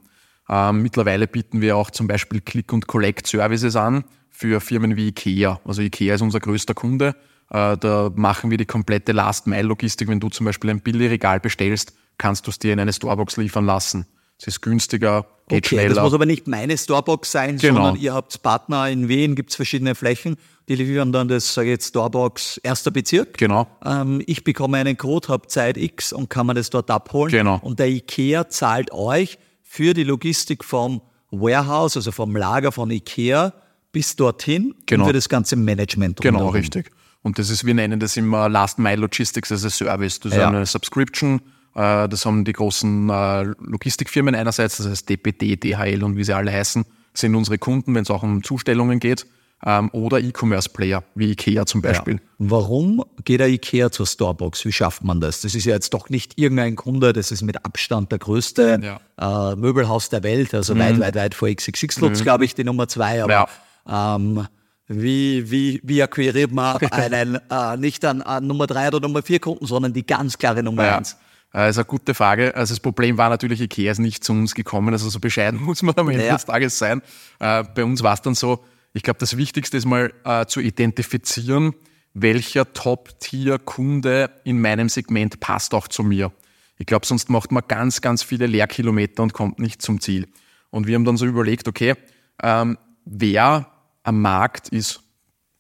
Ähm, mittlerweile bieten wir auch zum Beispiel Click- und Collect-Services an für Firmen wie IKEA. Also IKEA ist unser größter Kunde. Äh, da machen wir die komplette Last-Mile-Logistik. Wenn du zum Beispiel ein Billigregal bestellst, kannst du es dir in eine Storebox liefern lassen. Es ist günstiger, geht okay, schneller. Das muss aber nicht meine Storebox sein, genau. sondern ihr habt Partner in Wien, gibt es verschiedene Flächen, die liefern dann das, sage ich jetzt, Storebox erster Bezirk. Genau. Ähm, ich bekomme einen Code, habe Zeit X und kann man das dort abholen. Genau. Und der IKEA zahlt euch für die Logistik vom Warehouse, also vom Lager von IKEA bis dorthin genau. und für das ganze Management. Genau, richtig. Und das ist, wir nennen das immer Last Mile Logistics as a Service. Das ist ja. eine Subscription das haben die großen äh, Logistikfirmen einerseits, das heißt DPD, DHL und wie sie alle heißen, sind unsere Kunden, wenn es auch um Zustellungen geht. Ähm, oder E-Commerce-Player, wie IKEA zum Beispiel. Ja. Warum geht der IKEA zur Storebox? Wie schafft man das? Das ist ja jetzt doch nicht irgendein Kunde, das ist mit Abstand der größte ja. äh, Möbelhaus der Welt, also mhm. weit, weit, weit vor XXX Lutz, mhm. glaube ich, die Nummer zwei. Aber ja. ähm, wie, wie, wie akquiriert man einen, äh, nicht an, an Nummer drei oder Nummer vier Kunden, sondern die ganz klare Nummer eins? Das ist eine gute Frage. Also das Problem war natürlich, Ikea ist nicht zu uns gekommen. Also so bescheiden muss man am Ende naja. des Tages sein. Äh, bei uns war es dann so, ich glaube, das Wichtigste ist mal äh, zu identifizieren, welcher Top-Tier-Kunde in meinem Segment passt auch zu mir. Ich glaube, sonst macht man ganz, ganz viele Leerkilometer und kommt nicht zum Ziel. Und wir haben dann so überlegt, okay, ähm, wer am Markt ist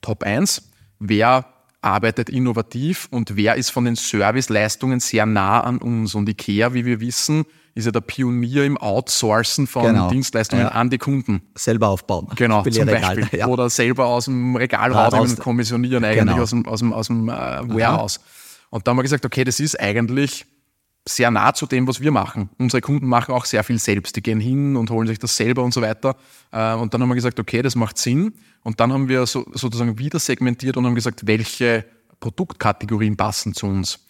Top 1, wer arbeitet innovativ und wer ist von den Serviceleistungen sehr nah an uns. Und IKEA, wie wir wissen, ist ja der Pionier im Outsourcen von genau. Dienstleistungen ja. an die Kunden. Selber aufbauen. Genau, zum Beispiel. Ja. Oder selber aus dem Regal raus und kommissionieren eigentlich genau. aus dem, aus dem, aus dem äh, Warehouse. Aha. Und da haben wir gesagt, okay, das ist eigentlich sehr nah zu dem, was wir machen. Unsere Kunden machen auch sehr viel selbst. Die gehen hin und holen sich das selber und so weiter. Äh, und dann haben wir gesagt, okay, das macht Sinn. Und dann haben wir so, sozusagen wieder segmentiert und haben gesagt, welche Produktkategorien passen zu uns.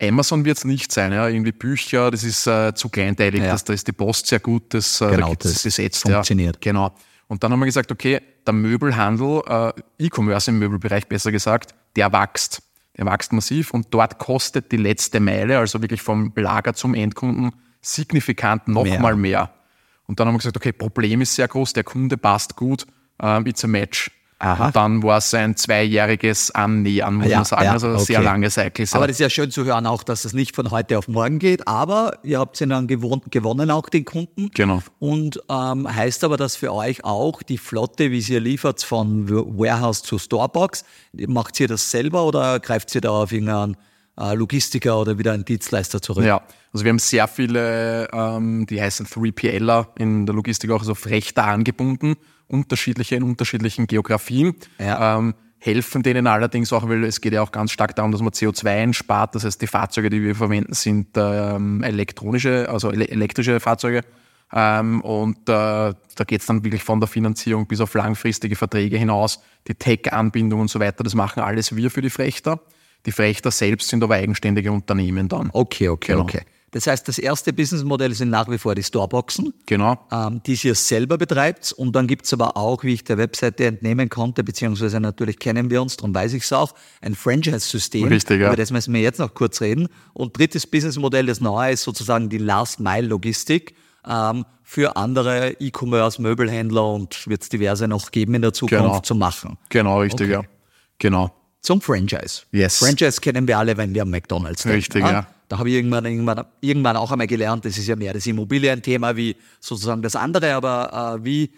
Amazon wird es nicht sein, ja. Irgendwie Bücher, das ist äh, zu kleinteilig, ja. das, da ist die Post sehr gut, das, äh, genau, das, das jetzt, funktioniert. Ja. Genau. Und dann haben wir gesagt, okay, der Möbelhandel, äh, E-Commerce im Möbelbereich besser gesagt, der wächst. Der wächst massiv und dort kostet die letzte Meile, also wirklich vom Lager zum Endkunden, signifikant nochmal mehr. mehr. Und dann haben wir gesagt, okay, Problem ist sehr groß, der Kunde passt gut, uh, it's a match. Aha. Und dann war es ein zweijähriges Annähern, muss ja, man sagen. Ja, also okay. sehr lange Cycles. Aber das ist ja schön zu hören auch, dass es nicht von heute auf morgen geht, aber ihr habt sie dann gewonnen, gewonnen auch den Kunden. Genau. Und ähm, heißt aber, dass für euch auch die Flotte, wie sie ihr liefert, von Warehouse zu Storebox, macht ihr das selber oder greift ihr da auf irgendeinen äh, Logistiker oder wieder einen Dienstleister zurück? Ja, also wir haben sehr viele, ähm, die heißen 3PLer in der Logistik auch, also Frechter angebunden unterschiedliche in unterschiedlichen Geografien. Ja. Ähm, helfen denen allerdings auch, weil es geht ja auch ganz stark darum, dass man CO2 einspart. Das heißt, die Fahrzeuge, die wir verwenden, sind ähm, elektronische, also ele elektrische Fahrzeuge. Ähm, und äh, da geht es dann wirklich von der Finanzierung bis auf langfristige Verträge hinaus, die Tech-Anbindung und so weiter. Das machen alles wir für die Frechter. Die Frechter selbst sind aber eigenständige Unternehmen dann. Okay, okay, genau. okay. Das heißt, das erste Businessmodell sind nach wie vor die Storeboxen, genau. ähm, die ihr selber betreibt. Und dann gibt es aber auch, wie ich der Webseite entnehmen konnte, beziehungsweise natürlich kennen wir uns, darum weiß ich es auch, ein Franchise-System. Richtig, ja. Über das müssen wir jetzt noch kurz reden. Und drittes Businessmodell, das neue, ist sozusagen die Last-Mile-Logistik ähm, für andere E-Commerce-Möbelhändler und wird es diverse noch geben in der Zukunft genau. zu machen. Genau, richtig, okay. ja. Genau. Zum Franchise. Yes. Franchise kennen wir alle, wenn wir am McDonalds denken. Richtig, ja. Da habe ich irgendwann, irgendwann, irgendwann auch einmal gelernt, das ist ja mehr das Immobilienthema wie sozusagen das andere, aber äh, wie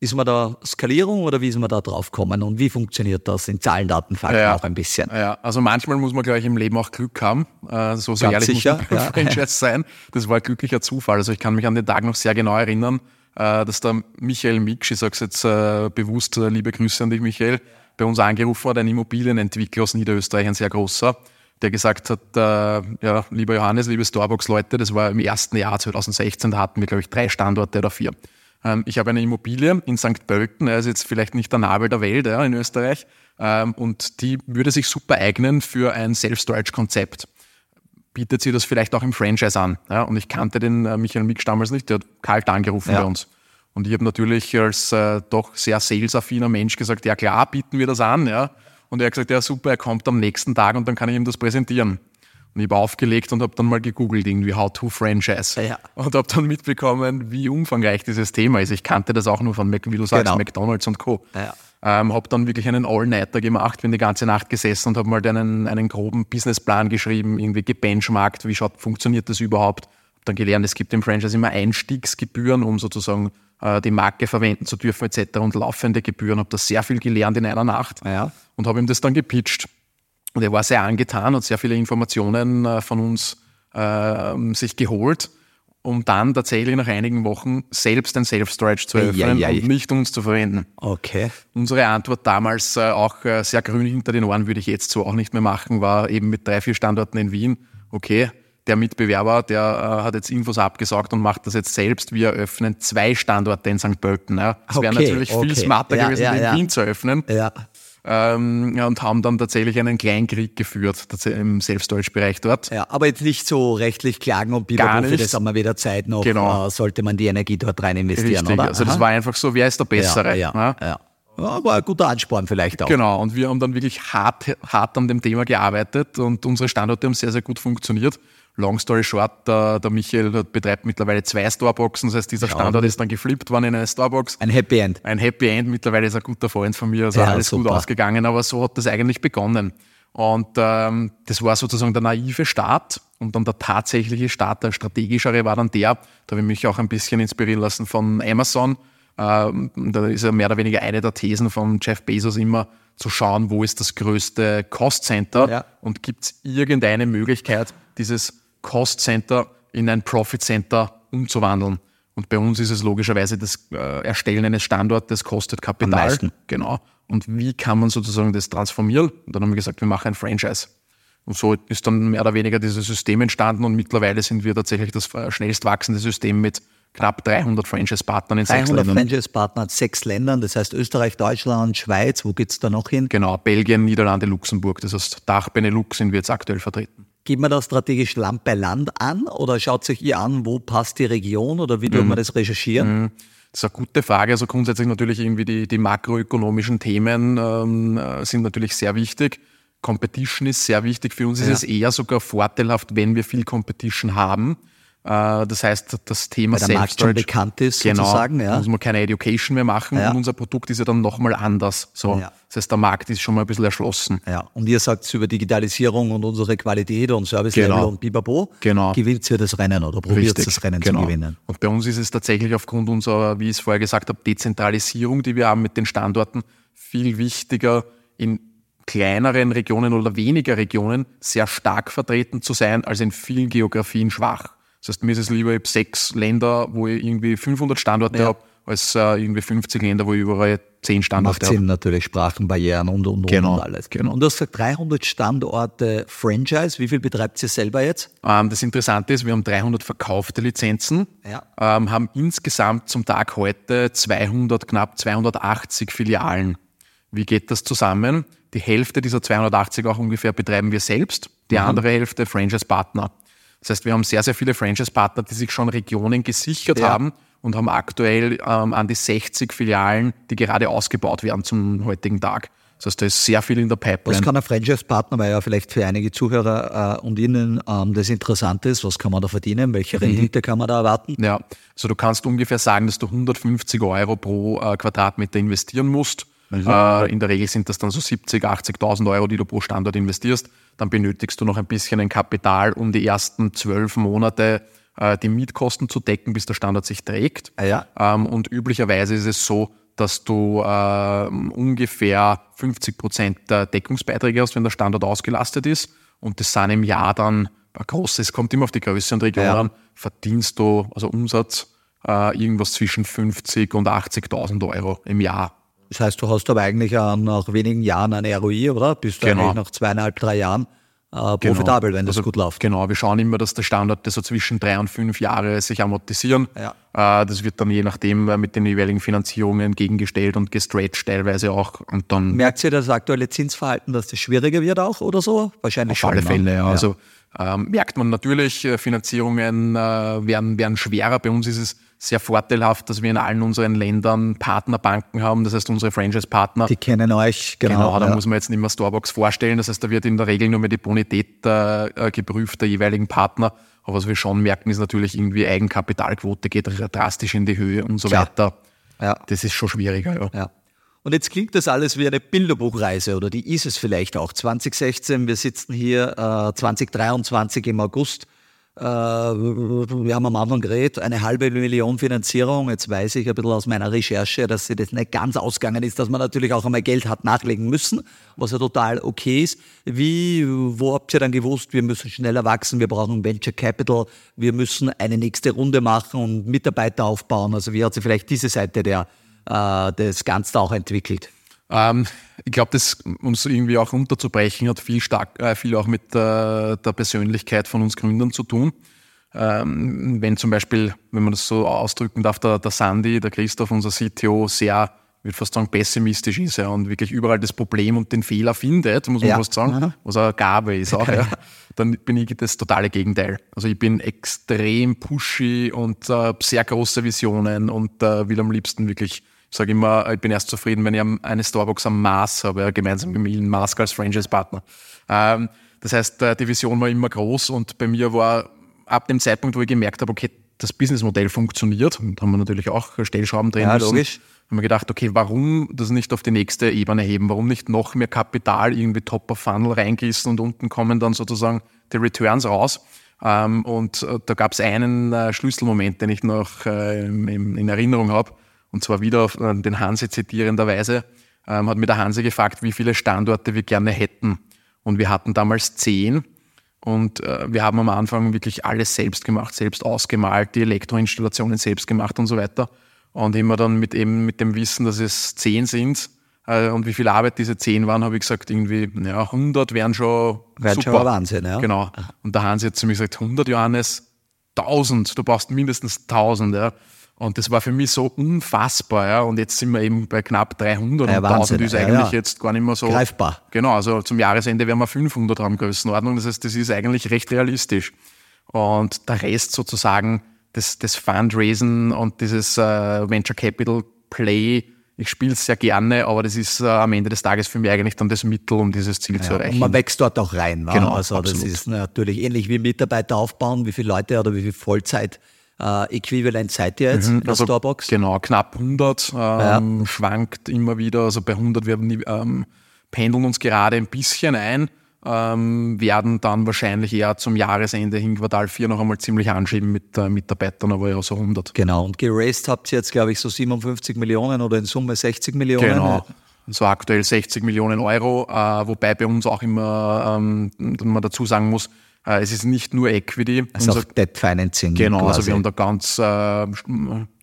ist man da Skalierung oder wie ist man da drauf gekommen und wie funktioniert das in Zahlen, Daten, Fakten ja, auch ein bisschen? Ja, also manchmal muss man, glaube ich, im Leben auch Glück haben. Äh, so, so ehrlich sicher, muss man ja. Franchise sein. Das war ein glücklicher Zufall. Also ich kann mich an den Tag noch sehr genau erinnern, äh, dass der Michael Miksch, ich sage es jetzt äh, bewusst, äh, liebe Grüße an dich, Michael, bei uns angerufen hat, ein Immobilienentwickler aus Niederösterreich, ein sehr großer der gesagt hat, äh, ja, lieber Johannes, liebe Starbucks-Leute, das war im ersten Jahr 2016, da hatten wir, glaube ich, drei Standorte oder vier. Ähm, ich habe eine Immobilie in St. Pölten, er ist jetzt vielleicht nicht der Nabel der Welt ja, in Österreich, ähm, und die würde sich super eignen für ein Self-Storage-Konzept. Bietet sie das vielleicht auch im Franchise an? Ja? Und ich kannte den äh, Michael Mix damals nicht, der hat kalt angerufen ja. bei uns. Und ich habe natürlich als äh, doch sehr salesaffiner Mensch gesagt, ja klar, bieten wir das an, ja. Und er hat gesagt, ja super, er kommt am nächsten Tag und dann kann ich ihm das präsentieren. Und ich habe aufgelegt und habe dann mal gegoogelt, irgendwie How to Franchise. Ja. Und habe dann mitbekommen, wie umfangreich dieses Thema ist. Ich kannte das auch nur von, wie du sagst, genau. McDonalds und Co. Ja. Ähm, habe dann wirklich einen All-Nighter gemacht, bin die ganze Nacht gesessen und habe mal einen, einen groben Businessplan geschrieben, irgendwie gebenchmarkt, wie schaut, funktioniert das überhaupt. Dann gelernt, es gibt im Franchise immer Einstiegsgebühren, um sozusagen äh, die Marke verwenden zu dürfen etc. und laufende Gebühren. Habe da sehr viel gelernt in einer Nacht ja. und habe ihm das dann gepitcht. Und er war sehr angetan, hat sehr viele Informationen äh, von uns äh, sich geholt, um dann tatsächlich nach einigen Wochen selbst ein Self-Storage zu öffnen ja, ja, und nicht uns zu verwenden. Okay. Unsere Antwort damals äh, auch äh, sehr grün hinter den Ohren, würde ich jetzt so auch nicht mehr machen, war eben mit drei, vier Standorten in Wien. Okay, der Mitbewerber, der äh, hat jetzt Infos abgesaugt und macht das jetzt selbst. Wir eröffnen zwei Standorte in St. Pölten. Ja. Es okay, wäre natürlich okay. viel smarter ja, gewesen, ja, den in Wien zu eröffnen. Ja. Ähm, ja, und haben dann tatsächlich einen Kleinkrieg geführt im Selbstdeutschbereich dort. Ja, aber jetzt nicht so rechtlich klagen und Biber, für das haben wir wieder Zeit noch, genau. äh, sollte man die Energie dort rein investieren, Richtig. oder? Also Aha. das war einfach so, wer ist der Bessere? Ja, ja, ja. Ja, war ein guter Ansporn vielleicht auch. Genau, und wir haben dann wirklich hart, hart an dem Thema gearbeitet und unsere Standorte haben sehr, sehr gut funktioniert. Long story short, der, der Michael betreibt mittlerweile zwei Starboxen, das heißt, dieser Standort ist dann geflippt worden in eine Starbox. Ein Happy End. Ein Happy End, mittlerweile ist ein guter Freund von mir, also ja, alles super. gut ausgegangen, aber so hat das eigentlich begonnen. Und ähm, das war sozusagen der naive Start und dann der tatsächliche Start, der strategischere war dann der, da habe ich mich auch ein bisschen inspirieren lassen von Amazon, Ähm, da ist ja mehr oder weniger eine der Thesen von Jeff Bezos immer, zu schauen, wo ist das größte Cost Center ja. und gibt es irgendeine Möglichkeit, dieses Cost Center in ein Profit Center umzuwandeln. Und bei uns ist es logischerweise das äh, Erstellen eines Standorts, das kostet Kapital. Genau. Und wie kann man sozusagen das transformieren? Und dann haben wir gesagt, wir machen ein Franchise. Und so ist dann mehr oder weniger dieses System entstanden und mittlerweile sind wir tatsächlich das äh, schnellst wachsende System mit knapp 300 Franchise-Partnern in sechs Ländern. 300 Franchise-Partner in sechs Ländern, das heißt Österreich, Deutschland, Schweiz, wo geht es da noch hin? Genau, Belgien, Niederlande, Luxemburg. Das heißt, Dach Benelux sind wir jetzt aktuell vertreten. Geht man das strategisch Land bei Land an oder schaut sich ihr an, wo passt die Region oder wie mhm. man das recherchieren? Mhm. Das ist eine gute Frage. Also grundsätzlich natürlich irgendwie die, die makroökonomischen Themen ähm, äh, sind natürlich sehr wichtig. Competition ist sehr wichtig. Für uns ist es eher sogar vorteilhaft, wenn wir viel Competition haben. Äh, das heißt, das Thema Weil der Markt schon bekannt ist, genau, sozusagen. Ja. muss man keine Education mehr machen ja. und unser Produkt ist ja dann nochmal anders. So. Ja. Das heißt, der Markt ist schon mal ein bisschen erschlossen. Ja. Und ihr sagt über Digitalisierung und unsere Qualität und Service Level genau. und Bibabo, genau. gewinnt ihr das Rennen oder probiert Richtig. das Rennen genau. zu gewinnen. Und bei uns ist es tatsächlich aufgrund unserer, wie ich es vorher gesagt habe, Dezentralisierung, die wir haben mit den Standorten, viel wichtiger in kleineren Regionen oder weniger Regionen sehr stark vertreten zu sein, als in vielen Geografien schwach. Das heißt, mir ist es lieber, ich habe sechs Länder, wo ich irgendwie 500 Standorte ja. habe, als äh, irgendwie 50 Länder, wo ich überall 10 Standorte habe. Macht Sinn natürlich, Sprachenbarrieren und, und, genau. und alles. Genau. Und du hast gesagt, 300 Standorte Franchise. Wie viel betreibt ihr selber jetzt? Ähm, das Interessante ist, wir haben 300 verkaufte Lizenzen, ja. ähm, haben insgesamt zum Tag heute 200, knapp 280 Filialen. Wie geht das zusammen? Die Hälfte dieser 280 auch ungefähr betreiben wir selbst, die mhm. andere Hälfte Franchise-Partner. Das heißt, wir haben sehr, sehr viele Franchise-Partner, die sich schon Regionen gesichert ja. haben und haben aktuell ähm, an die 60 Filialen, die gerade ausgebaut werden zum heutigen Tag. Das heißt, da ist sehr viel in der Pipeline. Was kann ein Franchise-Partner, weil ja vielleicht für einige Zuhörer äh, und Ihnen ähm, das interessant ist, was kann man da verdienen, welche mhm. Rendite mhm. kann man da erwarten? Ja, also du kannst ungefähr sagen, dass du 150 Euro pro äh, Quadratmeter investieren musst. Mhm. Äh, in der Regel sind das dann so 70, 80.000 Euro, die du pro Standort investierst dann benötigst du noch ein bisschen ein Kapital, um die ersten zwölf Monate äh, die Mietkosten zu decken, bis der Standard sich trägt. Ah, ja. ähm, und üblicherweise ist es so, dass du äh, ungefähr 50 Prozent der Deckungsbeiträge hast, wenn der Standort ausgelastet ist. Und das sind im Jahr dann ein großes, kommt immer auf die Größe und Region ja. an, verdienst du, also Umsatz, äh, irgendwas zwischen 50 und 80.000 Euro im Jahr. Das heißt, du hast aber eigentlich nach wenigen Jahren eine ROI, oder? Bist du genau. eigentlich nach zweieinhalb, drei Jahren äh, genau. profitabel, genau. wenn das also, gut läuft. Genau, wir schauen immer, dass der Standard so zwischen drei und fünf Jahre sich amortisieren. Ja. Äh, das wird dann je nachdem äh, mit den jeweiligen Finanzierungen gegengestellt und gestretched teilweise auch. Und dann Merkt ihr das aktuelle Zinsverhalten, dass das schwieriger wird auch oder so? Wahrscheinlich auf schon. Auf alle ne? Fälle, ja. ja. Also ähm, merkt man natürlich, äh, Finanzierungen äh, werden, werden schwerer. Bei uns ist es sehr vorteilhaft, dass wir in allen unseren Ländern Partnerbanken haben, das heißt unsere Franchise-Partner. Die kennen euch, genau. Genau, da ja. muss man jetzt nicht mehr Starbucks vorstellen, das heißt, da wird in der Regel nur mehr die Bonität äh, äh, geprüft der jeweiligen Partner. Aber was wir schon merken, ist natürlich irgendwie Eigenkapitalquote geht drastisch in die Höhe und so Klar. weiter. Ja. Das ist schon schwieriger, ja. ja. Und jetzt klingt das alles wie eine Bilderbuchreise oder die ist es vielleicht auch. 2016, wir sitzen hier äh, 2023 im August wir haben am Anfang geredet, eine halbe Million Finanzierung. Jetzt weiß ich ein bisschen aus meiner Recherche, dass sie das nicht ganz ausgegangen ist, dass man natürlich auch einmal Geld hat nachlegen müssen, was ja total okay ist. Wie, wo habt ihr dann gewusst, wir müssen schneller wachsen, wir brauchen Venture Capital, wir müssen eine nächste Runde machen und Mitarbeiter aufbauen? Also wie hat sich vielleicht diese Seite der, äh, des Ganzen auch entwickelt? Ähm, ich glaube, das, um es irgendwie auch unterzubrechen, hat viel stark, äh, viel auch mit äh, der Persönlichkeit von uns Gründern zu tun. Ähm, wenn zum Beispiel, wenn man das so ausdrücken darf, der, der Sandy, der Christoph, unser CTO, sehr, ich würde fast sagen, pessimistisch ist ja, und wirklich überall das Problem und den Fehler findet, muss man ja. fast sagen, mhm. was eine Gabe ist auch, ja, dann bin ich das totale Gegenteil. Also ich bin extrem pushy und äh, sehr große Visionen und äh, will am liebsten wirklich ich sage immer, ich bin erst zufrieden, wenn ich eine Starbucks am Mars habe, gemeinsam mit Elon Musk als Franchise-Partner. Ähm, das heißt, äh, die Vision war immer groß und bei mir war ab dem Zeitpunkt, wo ich gemerkt habe, okay, das Businessmodell funktioniert, und haben wir natürlich auch Stellschrauben drin ja, müssen, logisch. haben wir gedacht, okay, warum das nicht auf die nächste Ebene heben? Warum nicht noch mehr Kapital irgendwie top of Funnel reingießen und unten kommen dann sozusagen die Returns raus? Ähm, und äh, da gab es einen äh, Schlüsselmoment, den ich noch in Erinnerung habe. Und zwar wieder auf äh, den Hanse zitierenderweise, ähm, hat mir der Hanse gefragt, wie viele Standorte wir gerne hätten. Und wir hatten damals zehn. Und äh, wir haben am Anfang wirklich alles selbst gemacht, selbst ausgemalt, die Elektroinstallationen selbst gemacht und so weiter. Und immer dann mit eben mit dem Wissen, dass es zehn sind äh, und wie viel Arbeit diese zehn waren, habe ich gesagt, irgendwie, ja, 100 wären schon Wären super. schon Wahnsinn, ja. Genau. Und der Hans hat zu mir gesagt, 100 Johannes, 1000, du brauchst mindestens 1000. Ja. Und das war für mich so unfassbar. Ja. Und jetzt sind wir eben bei knapp 300 Ja, und Wahnsinn. 1000 ist Ja, eigentlich ja. jetzt gar nicht mehr so Greifbar. Genau, also zum Jahresende werden wir 500 haben Größenordnung. Das heißt, das ist eigentlich recht realistisch. Und der Rest sozusagen, das, das Fundraisen und dieses äh, Venture Capital Play, ich spiele es sehr gerne, aber das ist äh, am Ende des Tages für mich eigentlich dann das Mittel, um dieses Ziel zu Ja, erreichen. und man wächst dort auch rein. wa? Genau, also das absolut. ist natürlich ähnlich wie Mitarbeiter aufbauen, wie viele Leute oder wie viel Vollzeit äh, äquivalent seid ihr jetzt in der Also, Starbucks? Genau, knapp 100, ähm, schwankt immer wieder. Also bei 100 wir nie- ähm, pendeln uns gerade ein bisschen ein, ähm, werden dann wahrscheinlich eher zum Jahresende hin Quartal 4 noch einmal ziemlich anschieben mit äh, Mitarbeitern, aber ja so 100. Genau, und geraced habt ihr jetzt, glaube ich, so 57 Millionen oder in Summe 60 Millionen. Genau. So aktuell 60 Millionen Euro, äh, wobei bei uns auch immer ähm, man dazu sagen muss, es ist nicht nur Equity. Also Unser- auf Debt Financing. Genau, quasi. also wir haben da ganz äh,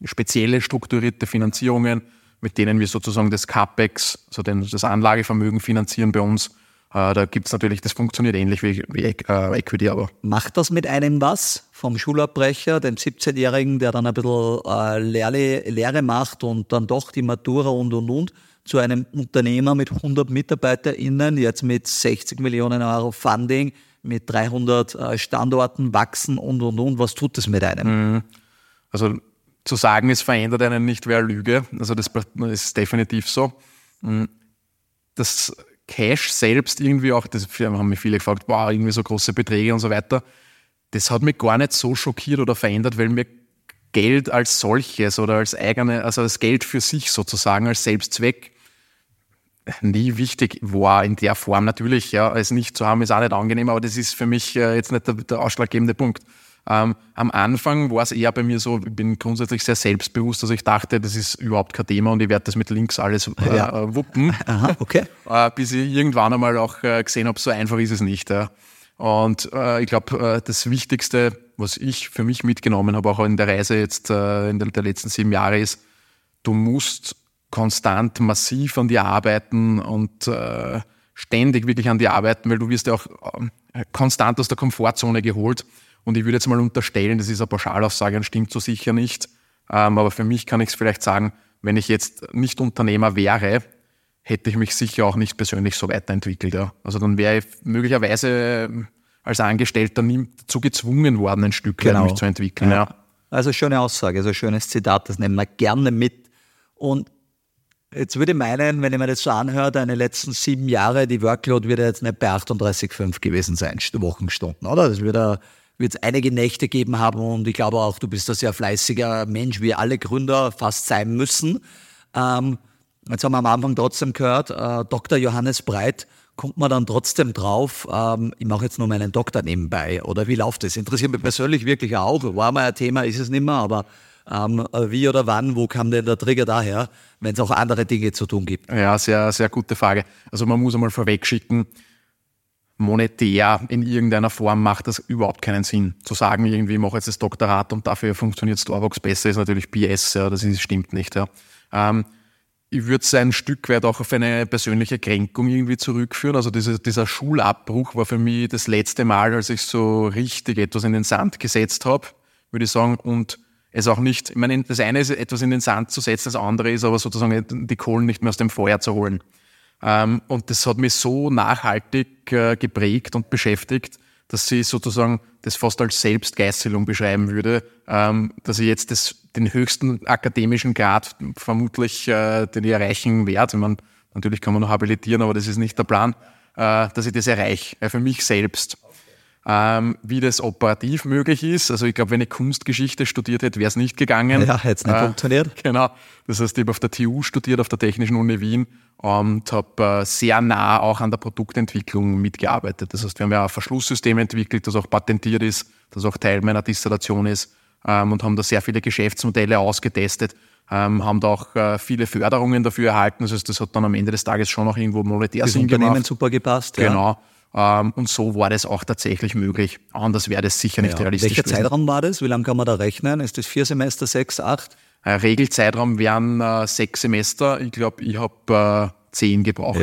spezielle strukturierte Finanzierungen, mit denen wir sozusagen das CAPEX, also den, das Anlagevermögen finanzieren bei uns. Äh, da gibt's natürlich, das funktioniert ähnlich wie, wie äh, Equity, aber Macht das mit einem was? Vom Schulabbrecher, dem 17-Jährigen, der dann ein bisschen äh, Lehre, Lehre macht und dann doch die Matura und und und, zu einem Unternehmer mit 100 MitarbeiterInnen, jetzt mit 60 Millionen Euro Funding, mit 300 äh, Standorten wachsen und und und. Was tut das mit einem? Also zu sagen, es verändert einen nicht, wäre Lüge. Also das ist definitiv so. Das Cash selbst irgendwie auch, das haben mich viele gefragt, wow, irgendwie so große Beträge und so weiter. Das hat mich gar nicht so schockiert oder verändert, weil mir Geld als solches oder als eigene, also das Geld für sich sozusagen als Selbstzweck nie wichtig war in der Form. Natürlich, ja, es nicht zu haben ist auch nicht angenehm, aber das ist für mich äh, jetzt nicht der, der ausschlaggebende Punkt. Ähm, am Anfang war es eher bei mir so, ich bin grundsätzlich sehr selbstbewusst, also ich dachte, das ist überhaupt kein Thema und ich werde das mit links alles äh, Ja. äh, wuppen. Aha, okay. Äh, bis ich irgendwann einmal auch äh, gesehen habe, so einfach ist es nicht. Ja. Und ich glaube, das Wichtigste, was ich für mich mitgenommen habe, auch in der Reise jetzt in den der letzten sieben Jahre, ist, du musst konstant massiv an dir arbeiten und äh, ständig wirklich an dir arbeiten, weil du wirst ja auch äh, konstant aus der Komfortzone geholt. Und ich würde jetzt mal unterstellen, das ist eine Pauschalaussage und stimmt so sicher nicht. Ähm, aber für mich kann ich es vielleicht sagen, wenn ich jetzt nicht Unternehmer wäre, hätte ich mich sicher auch nicht persönlich so weiterentwickelt. Ja. Also dann wäre ich möglicherweise äh, als Angestellter nie dazu gezwungen worden, ein Stück Genau. mich zu entwickeln. Ja. Also schöne Aussage, also schönes Zitat, das nehmen wir gerne mit. Und jetzt würde ich meinen, wenn ich mir das so anhöre, deine letzten sieben Jahre, die Workload wird ja jetzt nicht bei 38,5 gewesen sein, St- Wochenstunden, oder? Das wird ja wird es einige Nächte geben haben und ich glaube auch, du bist ein sehr fleißiger Mensch, wie alle Gründer fast sein müssen. Ähm, jetzt haben wir am Anfang trotzdem gehört, äh, Dr. Johannes Breit, kommt man dann trotzdem drauf, ähm, ich mache jetzt nur meinen Doktor nebenbei oder wie läuft das? Interessiert mich persönlich wirklich auch, war mal ein Thema, ist es nicht mehr, aber ähm, wie oder wann, wo kam denn der Trigger daher, wenn es auch andere Dinge zu tun gibt? Ja, sehr, sehr gute Frage. Also man muss einmal vorwegschicken, monetär in irgendeiner Form macht das überhaupt keinen Sinn. Zu sagen, irgendwie ich mache jetzt das Doktorat und dafür funktioniert Starbucks besser, ist natürlich BS, ja, das ist, stimmt nicht. Ja. Ähm, ich würde es ein Stück weit auch auf eine persönliche Kränkung irgendwie zurückführen. Also diese, dieser Schulabbruch war für mich das letzte Mal, als ich so richtig etwas in den Sand gesetzt habe, würde ich sagen, und es auch nicht, ich meine, das eine ist etwas in den Sand zu setzen, das andere ist aber sozusagen die Kohlen nicht mehr aus dem Feuer zu holen. Ähm, und das hat mich so nachhaltig äh, geprägt und beschäftigt, dass ich sozusagen das fast als Selbstgeißelung beschreiben würde, ähm, dass ich jetzt das, den höchsten akademischen Grad vermutlich, äh, den ich erreichen werde. Ich meine, natürlich kann man noch habilitieren, aber das ist nicht der Plan, äh, dass ich das erreiche, für mich selbst. Ähm, wie das operativ möglich ist. Also ich glaube, wenn ich Kunstgeschichte studiert hätte, wäre es nicht gegangen. Ja, hätte es nicht funktioniert. Genau. Das heißt, ich habe auf der TU studiert, auf der Technischen Uni Wien und habe äh, sehr nah auch an der Produktentwicklung mitgearbeitet. Das heißt, wir haben ja ein Verschlusssystem entwickelt, das auch patentiert ist, das auch Teil meiner Dissertation ist ähm, und haben da sehr viele Geschäftsmodelle ausgetestet. ähm, haben da auch äh, viele Förderungen dafür erhalten. Das heißt, das hat dann am Ende des Tages schon auch irgendwo monetär das Sinn Unternehmen gemacht. super gepasst. Genau. Ähm, und so war das auch tatsächlich möglich. Anders wäre das sicher nicht Ja. realistisch. Welcher gewesen. Zeitraum war das? Wie lange kann man da rechnen? Ist das vier Semester, sechs, acht? Äh, Regelzeitraum wären äh, sechs Semester. Ich glaube, ich habe äh, zehn gebraucht.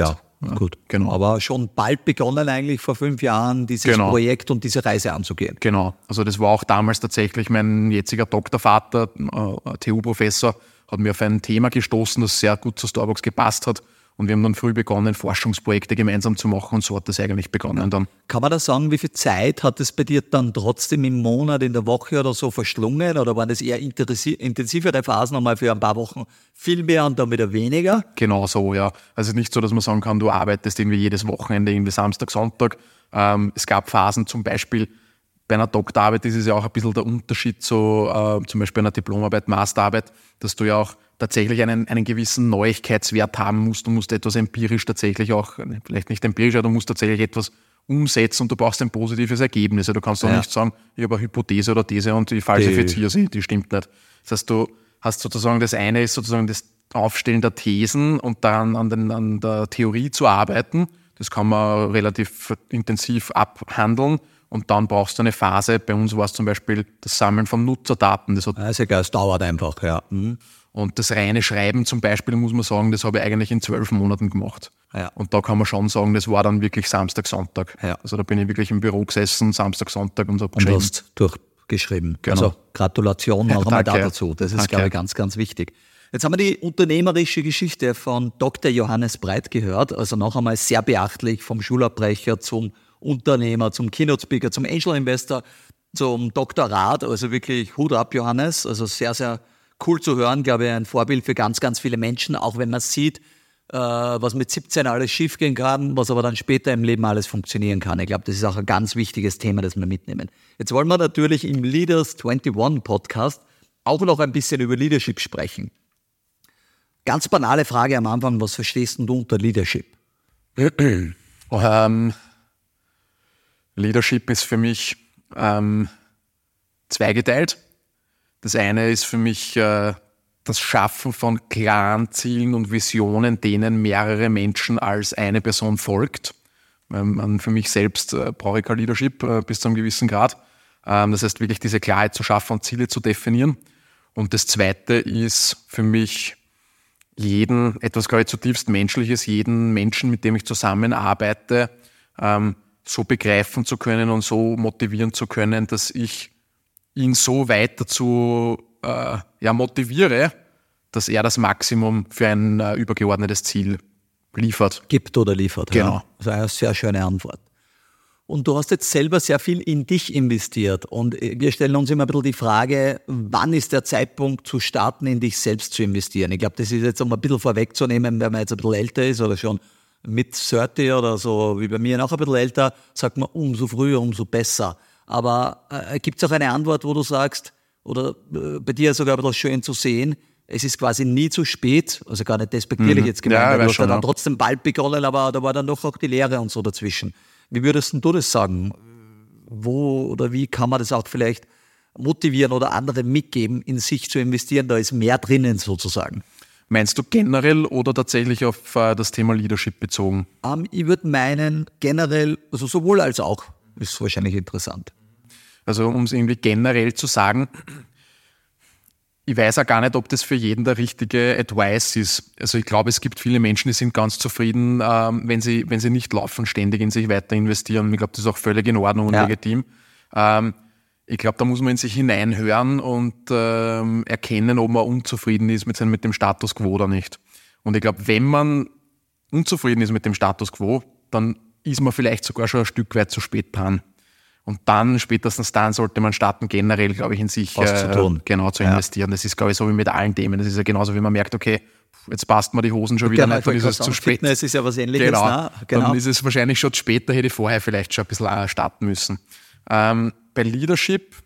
gut. Genau. Aber schon bald begonnen eigentlich vor fünf Jahren, dieses Genau. Projekt und diese Reise anzugehen. Genau. Also das war auch damals tatsächlich mein jetziger Doktorvater, äh, TU-Professor, hat mir auf ein Thema gestoßen, das sehr gut zu Starbucks gepasst hat. Und wir haben dann früh begonnen, Forschungsprojekte gemeinsam zu machen und so hat das eigentlich begonnen dann. Kann man da sagen, wie viel Zeit hat es bei dir dann trotzdem im Monat, in der Woche oder so verschlungen? Oder waren das eher intensi- intensivere Phasen, einmal für ein paar Wochen viel mehr und dann wieder weniger? Genau so, ja. Also nicht so, dass man sagen kann, du arbeitest irgendwie jedes Wochenende, irgendwie Samstag, Sonntag. Ähm, es gab Phasen zum Beispiel, bei einer Doktorarbeit ist es ja auch ein bisschen der Unterschied zu äh, zum Beispiel einer Diplomarbeit, Masterarbeit, dass du ja auch tatsächlich einen, einen gewissen Neuigkeitswert haben musst. Du musst etwas empirisch tatsächlich auch, vielleicht nicht empirisch, aber du musst tatsächlich etwas umsetzen und du brauchst ein positives Ergebnis. Du kannst auch Ja. nicht sagen, ich habe eine Hypothese oder These und ich falsifiziere sie, die stimmt nicht. Das heißt, du hast sozusagen, das eine ist sozusagen das Aufstellen der Thesen und dann an, den, an der Theorie zu arbeiten. Das kann man relativ intensiv abhandeln. Und dann brauchst du eine Phase, bei uns war es zum Beispiel das Sammeln von Nutzerdaten. Das hat Ja, ist egal, es dauert einfach, ja. Mhm. und das reine Schreiben zum Beispiel, muss man sagen, das habe ich eigentlich in zwölf Monaten gemacht. Ja. Und da kann man schon sagen, das war dann wirklich Samstag, Sonntag. Ja. Also da bin ich wirklich im Büro gesessen, Samstag, Sonntag und habe Und geschrieben. hast durchgeschrieben. Genau. Also Gratulation noch Ja, einmal danke. da dazu. Das ist, Danke. glaube ich, ganz, ganz wichtig. Jetzt haben wir die unternehmerische Geschichte von Dr. Johannes Breit gehört. Also noch einmal sehr beachtlich vom Schulabbrecher zum Unternehmer, zum Keynote-Speaker, zum Angel Investor, zum Doktorat. Also wirklich Hut ab, Johannes. Also sehr, sehr cool zu hören. Glaube ich, ein Vorbild für ganz, ganz viele Menschen. Auch wenn man sieht, äh, was mit 17 alles schiefgehen kann, was aber dann später im Leben alles funktionieren kann. Ich glaube, das ist auch ein ganz wichtiges Thema, das wir mitnehmen. Jetzt wollen wir natürlich im Leaders 21 Podcast auch noch ein bisschen über Leadership sprechen. Ganz banale Frage am Anfang, was verstehst du unter Leadership? Ähm, Leadership ist für mich ähm, zweigeteilt. Das eine ist für mich äh, das Schaffen von klaren Zielen und Visionen, denen mehrere Menschen als eine Person folgt. Ähm, für mich selbst äh, brauche ich kein Leadership äh, bis zu einem gewissen Grad. Ähm, das heißt, wirklich diese Klarheit zu schaffen und Ziele zu definieren. Und das zweite ist für mich jeden, etwas, glaube ich, zutiefst Menschliches, jeden Menschen, mit dem ich zusammenarbeite, ähm, so begreifen zu können und so motivieren zu können, dass ich ihn so weit dazu äh, ja, motiviere, dass er das Maximum für ein äh, übergeordnetes Ziel liefert. Gibt oder liefert. Genau. Ja. Das ist eine sehr schöne Antwort. Und du hast jetzt selber sehr viel in dich investiert. Und wir stellen uns immer ein bisschen die Frage, wann ist der Zeitpunkt zu starten, in dich selbst zu investieren? Ich glaube, das ist jetzt um ein bisschen vorwegzunehmen, wenn man jetzt ein bisschen älter ist oder schon mit 30 oder so, wie bei mir noch ein bisschen älter, sagt man, umso früher, umso besser. Aber äh, gibt es auch eine Antwort, wo du sagst, oder äh, bei dir sogar ein bisschen schön zu sehen, es ist quasi nie zu spät, also gar nicht despektierlich jetzt gemeint, Ja, du hast schon, dann ja. trotzdem bald begonnen, aber da war dann doch auch die Lehre und so dazwischen. Wie würdest du das sagen? Wo oder wie kann man das auch vielleicht motivieren oder anderen mitgeben, in sich zu investieren? Da ist mehr drinnen sozusagen. Meinst du generell oder tatsächlich auf äh, das Thema Leadership bezogen? Ähm, ich würde meinen, generell, also sowohl als auch, ist wahrscheinlich interessant. Also um es irgendwie generell zu sagen, ich weiß auch gar nicht, ob das für jeden der richtige Advice ist. Also ich glaube, es gibt viele Menschen, die sind ganz zufrieden, ähm, wenn, sie, wenn sie nicht laufen, ständig in sich weiter investieren. Ich glaube, das ist auch völlig in Ordnung und Ja. legitim. Ähm, ich glaube, da muss man in sich hineinhören und ähm, erkennen, ob man unzufrieden ist mit, seinem, mit dem Status quo oder nicht. Und ich glaube, wenn man unzufrieden ist mit dem Status quo, dann ist man vielleicht sogar schon ein Stück weit zu spät dran. Und dann, spätestens dann, sollte man starten, generell, glaube ich, in sich Was zu tun. genau zu Ja. investieren. Das ist, glaube ich, so wie mit allen Themen. Das ist ja genauso, wie man merkt, okay, jetzt passt mir die Hosen schon wieder Genau, nicht, dann ist es zu spät. Fitness ist ja was Ähnliches, Genau. ne? Genau. Dann ist es wahrscheinlich schon zu spät, da hätte ich vorher vielleicht schon ein bisschen äh, starten müssen. Ähm, bei Leadership,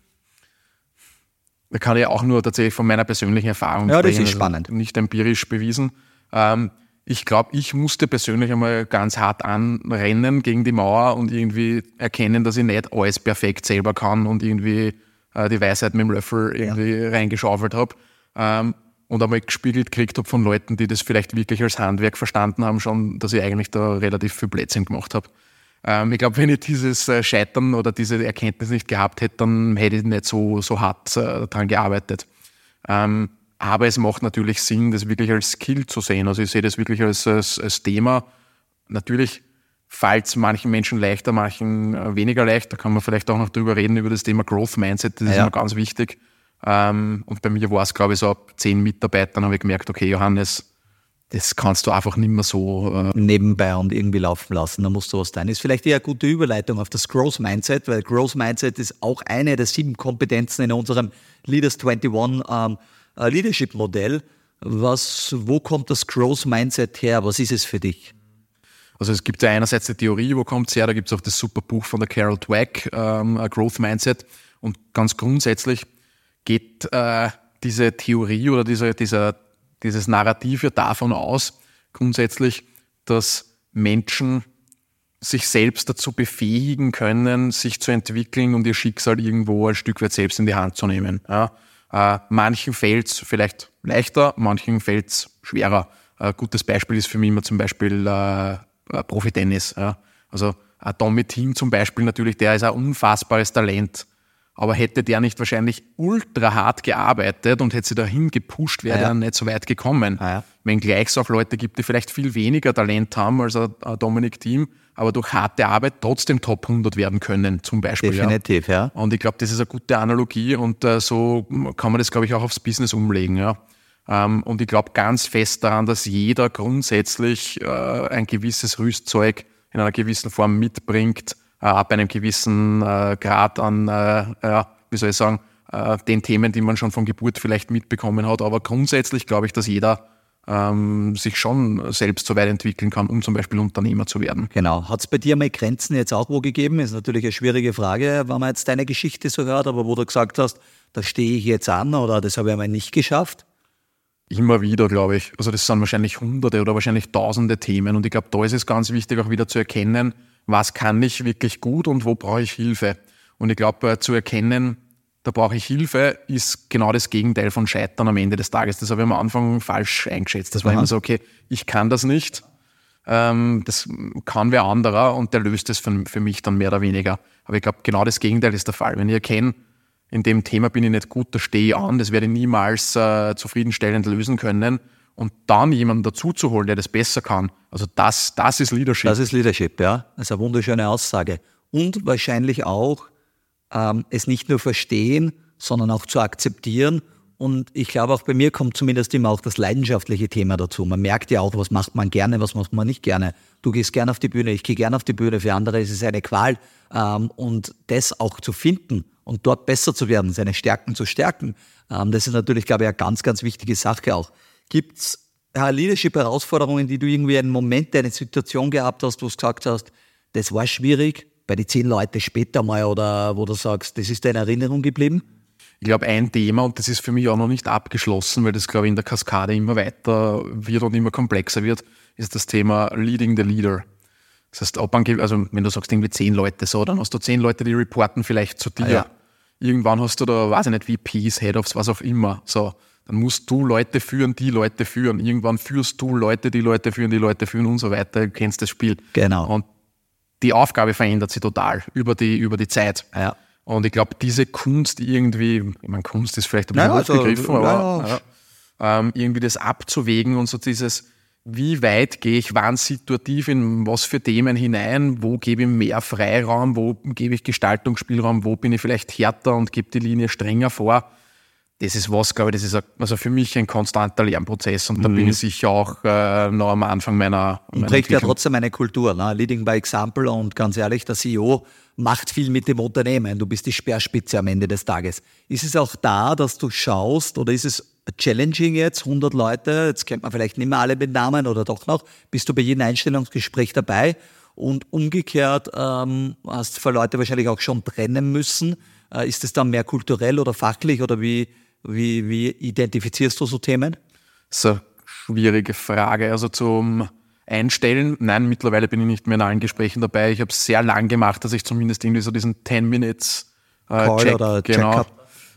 da kann ich auch nur tatsächlich von meiner persönlichen Erfahrung Ja, das sprechen, ist also spannend. Nicht empirisch bewiesen. Ähm, ich glaube, ich musste persönlich einmal ganz hart anrennen gegen die Mauer und irgendwie erkennen, dass ich nicht alles perfekt selber kann und irgendwie äh, die Weisheit mit dem Löffel irgendwie reingeschaufelt habe. Ähm, und einmal gespiegelt gekriegt habe von Leuten, die das vielleicht wirklich als Handwerk verstanden haben, schon, dass ich eigentlich da relativ viel Plätzchen gemacht habe. Ähm, ich glaube, wenn ich dieses äh, Scheitern oder diese Erkenntnis nicht gehabt hätte, dann hätte ich nicht so, so hart äh, daran gearbeitet. Ähm, aber es macht natürlich Sinn, das wirklich als Skill zu sehen. Also ich sehe das wirklich als, als, als Thema. Natürlich fällt es manchen Menschen leichter, manchen äh, weniger leicht. Da kann man vielleicht auch noch drüber reden, über das Thema Growth Mindset. Das ja. ist immer ganz wichtig. Ähm, und bei mir war es, glaube ich, so ab zehn Mitarbeitern habe ich gemerkt, okay, Johannes, das kannst du einfach nicht mehr so äh nebenbei und irgendwie laufen lassen. Da musst du was tun. Ist vielleicht eher eine gute Überleitung auf das Growth Mindset, weil Growth Mindset ist auch eine der sieben Kompetenzen in unserem Leaders 21 ähm, äh, Leadership Modell. Was, wo kommt das Growth Mindset her? Was ist es für dich? Also es gibt ja einerseits die Theorie, wo kommt es her? Da gibt es auch das super Buch von der Carol Dweck, ähm, Growth Mindset. Und ganz grundsätzlich geht äh, diese Theorie oder diese, dieser dieses Narrativ ja davon aus, grundsätzlich, dass Menschen sich selbst dazu befähigen können, sich zu entwickeln und ihr Schicksal irgendwo ein Stück weit selbst in die Hand zu nehmen. Ja, äh, manchen fällt es vielleicht leichter, manchen fällt es schwerer. Ein gutes Beispiel ist für mich immer zum Beispiel äh, Profi-Tennis. Ja. Also Tommy Team zum Beispiel natürlich, der ist ein unfassbares Talent. Aber hätte der nicht wahrscheinlich ultra hart gearbeitet und hätte sie dahin gepusht, wäre ah, ja. er nicht so weit gekommen. Ah, ja. Wenn gleich es auch Leute gibt, die vielleicht viel weniger Talent haben als ein, Dominik Team, aber durch harte Arbeit trotzdem Top 100 werden können, zum Beispiel. Definitiv, ja. ja. Und ich glaube, das ist eine gute Analogie und äh, so kann man das, glaube ich, auch aufs Business umlegen. Ja. Ähm, und ich glaube ganz fest daran, dass jeder grundsätzlich äh, ein gewisses Rüstzeug in einer gewissen Form mitbringt, ab einem gewissen äh, Grad an, äh, ja, wie soll ich sagen, äh, den Themen, die man schon von Geburt vielleicht mitbekommen hat. Aber grundsätzlich glaube ich, dass jeder ähm, sich schon selbst so weit entwickeln kann, um zum Beispiel Unternehmer zu werden. Genau. Hat es bei dir mal Grenzen jetzt auch wo gegeben? Ist natürlich eine schwierige Frage, wenn man jetzt deine Geschichte so hört, aber wo du gesagt hast, da stehe ich jetzt an oder das habe ich einmal nicht geschafft? Immer wieder, glaube ich. Also das sind wahrscheinlich hunderte oder wahrscheinlich tausende Themen. Und ich glaube, da ist es ganz wichtig, auch wieder zu erkennen, was kann ich wirklich gut und wo brauche ich Hilfe. Und ich glaube, äh, zu erkennen, da brauche ich Hilfe, ist genau das Gegenteil von Scheitern am Ende des Tages. Das habe ich am Anfang falsch eingeschätzt. Das war Aha. immer so, okay, ich kann das nicht, ähm, das kann wer anderer und der löst es für, für mich dann mehr oder weniger. Aber ich glaube, genau das Gegenteil ist der Fall. Wenn ich erkenne, in dem Thema bin ich nicht gut, da stehe ich an, das werde ich niemals äh, zufriedenstellend lösen können, und dann jemanden dazu zu holen, der das besser kann. Also das, das ist Leadership. Das ist Leadership, ja. Das ist eine wunderschöne Aussage. Und wahrscheinlich auch ähm, es nicht nur verstehen, sondern auch zu akzeptieren. Und ich glaube, auch bei mir kommt zumindest immer auch das leidenschaftliche Thema dazu. Man merkt ja auch, was macht man gerne, was macht man nicht gerne. Du gehst gerne auf die Bühne, ich gehe gerne auf die Bühne. Für andere ist es eine Qual. Ähm, und das auch zu finden und dort besser zu werden, seine Stärken zu stärken, ähm, das ist natürlich, glaube ich, eine ganz, ganz wichtige Sache auch. Gibt es Leadership-Herausforderungen, die du irgendwie einen Moment, eine Situation gehabt hast, wo du gesagt hast, das war schwierig, bei den zehn Leuten später mal oder wo du sagst, das ist deine Erinnerung geblieben? Ich glaube, ein Thema, und das ist für mich auch noch nicht abgeschlossen, weil das, glaube ich, in der Kaskade immer weiter wird und immer komplexer wird, ist das Thema Leading the Leader. Das heißt, ob man, also wenn du sagst irgendwie zehn Leute so, dann hast du zehn Leute, die reporten vielleicht zu dir. Ah, ja. Irgendwann hast du da, weiß ich nicht, VPs, Head-Offs, was auch immer. So dann musst du Leute führen, die Leute führen. Irgendwann führst du Leute, die Leute führen, die Leute führen und so weiter. Du kennst das Spiel. Genau. Und die Aufgabe verändert sich total über die, über die Zeit. Ja. Und ich glaube, diese Kunst irgendwie, ich meine, Kunst ist vielleicht ein bisschen naja, hochgegriffen, also, aber ja. Ja, ähm, irgendwie das abzuwägen und so dieses, wie weit gehe ich wann situativ in was für Themen hinein, wo gebe ich mehr Freiraum, wo gebe ich Gestaltungsspielraum, wo bin ich vielleicht härter und gebe die Linie strenger vor das ist was, glaube ich, das ist also für mich ein konstanter Lernprozess und da mhm. bin ich sicher auch äh, noch am Anfang meiner. meiner trägt ja trotzdem eine Kultur, ne? Leading by Example und ganz ehrlich, der CEO macht viel mit dem Unternehmen. Du bist die Speerspitze am Ende des Tages. Ist es auch da, dass du schaust oder ist es challenging jetzt, 100 Leute, jetzt kennt man vielleicht nicht mehr alle mit Namen oder doch noch, bist du bei jedem Einstellungsgespräch dabei und umgekehrt ähm, hast du für Leute wahrscheinlich auch schon trennen müssen. Äh, ist es dann mehr kulturell oder fachlich oder wie, wie, wie identifizierst du so Themen? So, schwierige Frage. Also zum Einstellen, nein, mittlerweile bin ich nicht mehr in allen Gesprächen dabei. Ich habe es sehr lang gemacht, dass ich zumindest irgendwie so diesen 10 Minutes äh, Call Check, oder genau,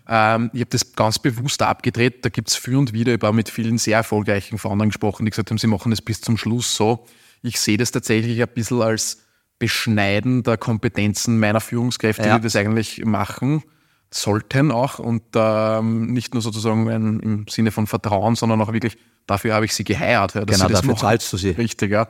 Ähm, ich habe das ganz bewusst abgedreht. Da gibt es für und wieder. Ich habe mit vielen sehr erfolgreichen Foundern gesprochen, die gesagt haben, sie machen das bis zum Schluss so. Ich sehe das tatsächlich ein bisschen als Beschneiden der Kompetenzen meiner Führungskräfte, ja. die das eigentlich machen sollten auch und ähm, nicht nur sozusagen ein, im Sinne von Vertrauen, sondern auch wirklich, dafür habe ich sie geheiert. Ja, genau, dafür zahlst du sie. Richtig, ja.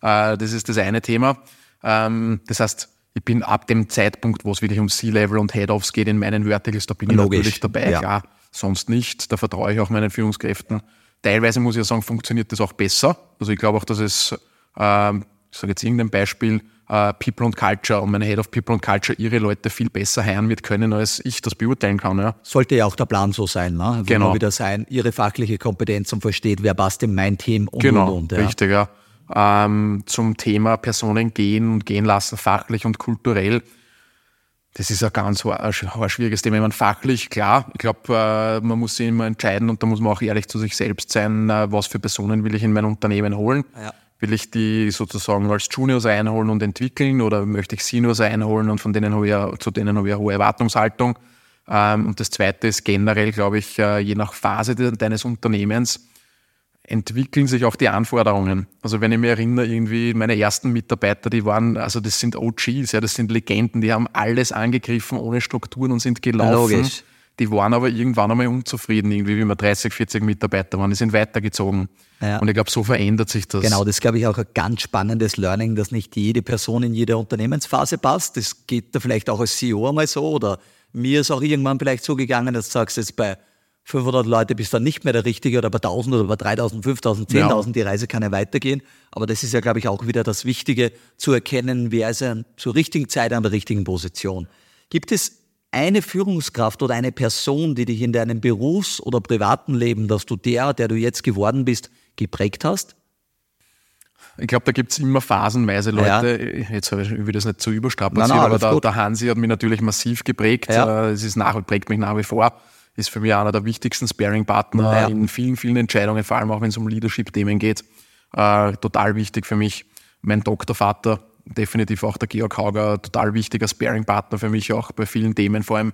Äh, das ist das eine Thema. Ähm, das heißt, ich bin ab dem Zeitpunkt, wo es wirklich um C-Level und Head-Offs geht in meinen Verticals, da bin Logisch. ich natürlich dabei, ja. klar, sonst nicht. Da vertraue ich auch meinen Führungskräften. Teilweise muss ich ja sagen, funktioniert das auch besser. Also ich glaube auch, dass es, ähm, ich sage jetzt irgendein Beispiel, äh, People und Culture und meine Head of People und Culture ihre Leute viel besser heiren wird können, als ich das beurteilen kann. Ja. Sollte ja auch der Plan so sein, ne? Will genau. wieder sein, ihre fachliche Kompetenz und versteht, wer passt in mein Team und genau, und und. Ja. Richtig, ja. Ähm, zum Thema Personen gehen und gehen lassen, fachlich und kulturell. Das ist ein ganz ein schwieriges Thema. Ich meine, fachlich, klar, ich glaube, äh, man muss sich immer entscheiden und da muss man auch ehrlich zu sich selbst sein, äh, was für Personen will ich in mein Unternehmen holen. Ja. Will ich die sozusagen als Juniors einholen und entwickeln oder möchte ich Seniors einholen und von denen habe ich, zu denen habe ich eine hohe Erwartungshaltung? Ähm, und das Zweite ist generell, glaube ich, äh, je nach Phase deines Unternehmens entwickeln sich auch die Anforderungen. Also wenn ich mich erinnere, irgendwie meine ersten Mitarbeiter, die waren, also das sind OGs, ja, das sind Legenden, die haben alles angegriffen ohne Strukturen und sind gelaufen. Logisch. Die waren aber irgendwann einmal unzufrieden, irgendwie, wie wir 30, 40 Mitarbeiter waren. Die sind weitergezogen. Ja. Und ich glaube, so verändert sich das. Genau, das glaube ich auch ein ganz spannendes Learning, dass nicht jede Person in jede Unternehmensphase passt. Das geht da vielleicht auch als CEO einmal so oder mir ist auch irgendwann vielleicht so gegangen, dass du sagst, jetzt bei 500 Leute bist dann nicht mehr der Richtige oder bei 1000 oder bei 3000, 5000, 10.000, ja. die Reise kann ja weitergehen. Aber das ist ja, glaube ich, auch wieder das Wichtige, zu erkennen, wer ist zur richtigen Zeit an der richtigen Position. Gibt es eine Führungskraft oder eine Person, die dich in deinem Berufs- oder privaten Leben, dass du der, der du jetzt geworden bist, geprägt hast? Ich glaube, da gibt es immer phasenweise Leute. Ja. Jetzt ich, ich will das nicht zu überstrapazieren, aber der, der, Hansi hat mich natürlich massiv geprägt. Ja. Äh, es ist nach, prägt mich nach wie vor. Ist für mich einer der wichtigsten Sparing-Partner ja. in vielen, vielen Entscheidungen, vor allem auch wenn es um Leadership-Themen geht. Äh, total wichtig für mich. Mein Doktorvater definitiv auch der Georg Hauger, total wichtiger Sparing-Partner für mich auch bei vielen Themen, vor allem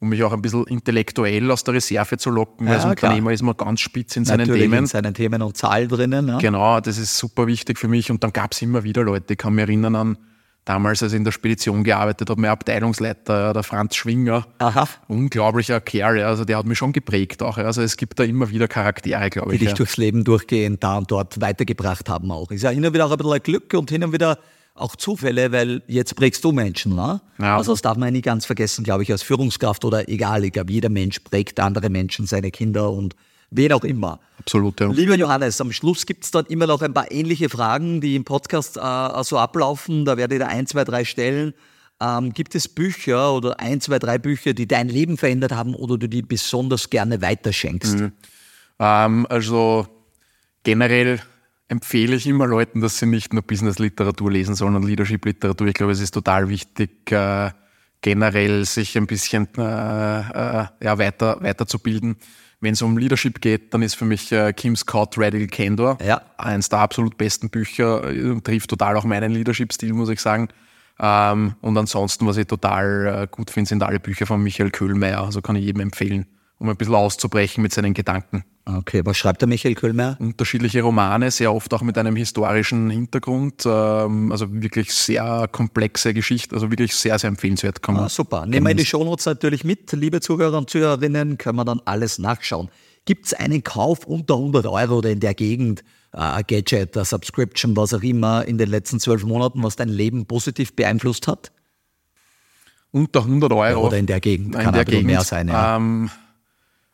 um mich auch ein bisschen intellektuell aus der Reserve zu locken, ja, als Unternehmer klar. ist man ganz spitz in seinen Natürlich Themen. in seinen Themen und Zahlen drinnen. Ja. Genau, das ist super wichtig für mich. Und dann gab es immer wieder Leute, ich kann mich erinnern an damals, als ich in der Spedition gearbeitet habe, mein Abteilungsleiter, der Franz Schwinger. Aha. Unglaublicher Kerl, also der hat mich schon geprägt auch. Also es gibt da immer wieder Charaktere, glaube ich. Die dich ja. durchs Leben durchgehend da und dort weitergebracht haben auch. Ist ja hin und wieder auch ein bisschen Glück und hin und wieder auch Zufälle, weil jetzt prägst du Menschen. Ne? Ja. Also das darf man nie ganz vergessen, glaube ich, als Führungskraft oder egal. Ich glaube, jeder Mensch prägt andere Menschen, seine Kinder und wen auch immer. Absolut, ja. Lieber Johannes, am Schluss gibt es dann immer noch ein paar ähnliche Fragen, die im Podcast äh, so ablaufen. Da werde ich da ein, zwei, drei stellen. Ähm, gibt es Bücher oder ein, zwei, drei Bücher, die dein Leben verändert haben oder du die besonders gerne weiterschenkst? Mhm. Ähm, also generell empfehle ich immer Leuten, dass sie nicht nur Business-Literatur lesen, sondern Leadership-Literatur. Ich glaube, es ist total wichtig, äh, generell sich ein bisschen äh, äh, ja, weiter, weiterzubilden. Wenn es um Leadership geht, dann ist für mich äh, Kim Scott Radical Candor ja. eins der absolut besten Bücher, äh, trifft total auch meinen Leadership-Stil, muss ich sagen. Ähm, und ansonsten, was ich total äh, gut finde, sind alle Bücher von Michael Köhlmeier. Also kann ich jedem empfehlen, um ein bisschen auszubrechen mit seinen Gedanken. Okay, was schreibt der Michael Köhlmeier? Unterschiedliche Romane, sehr oft auch mit einem historischen Hintergrund. Ähm, also wirklich sehr komplexe Geschichte, also wirklich sehr, sehr empfehlenswert. Kann ah, super. Nehmen wir in die Shownotes natürlich mit. Liebe Zuhörer und Zuhörerinnen, können wir dann alles nachschauen. Gibt es einen Kauf unter 100 Euro oder in der Gegend, ein Gadget, eine Subscription, was auch immer, in den letzten zwölf Monaten, was dein Leben positiv beeinflusst hat? Unter 100 Euro? Oder in der Gegend, kann in der Gegend, mehr sein. Ja. Ähm,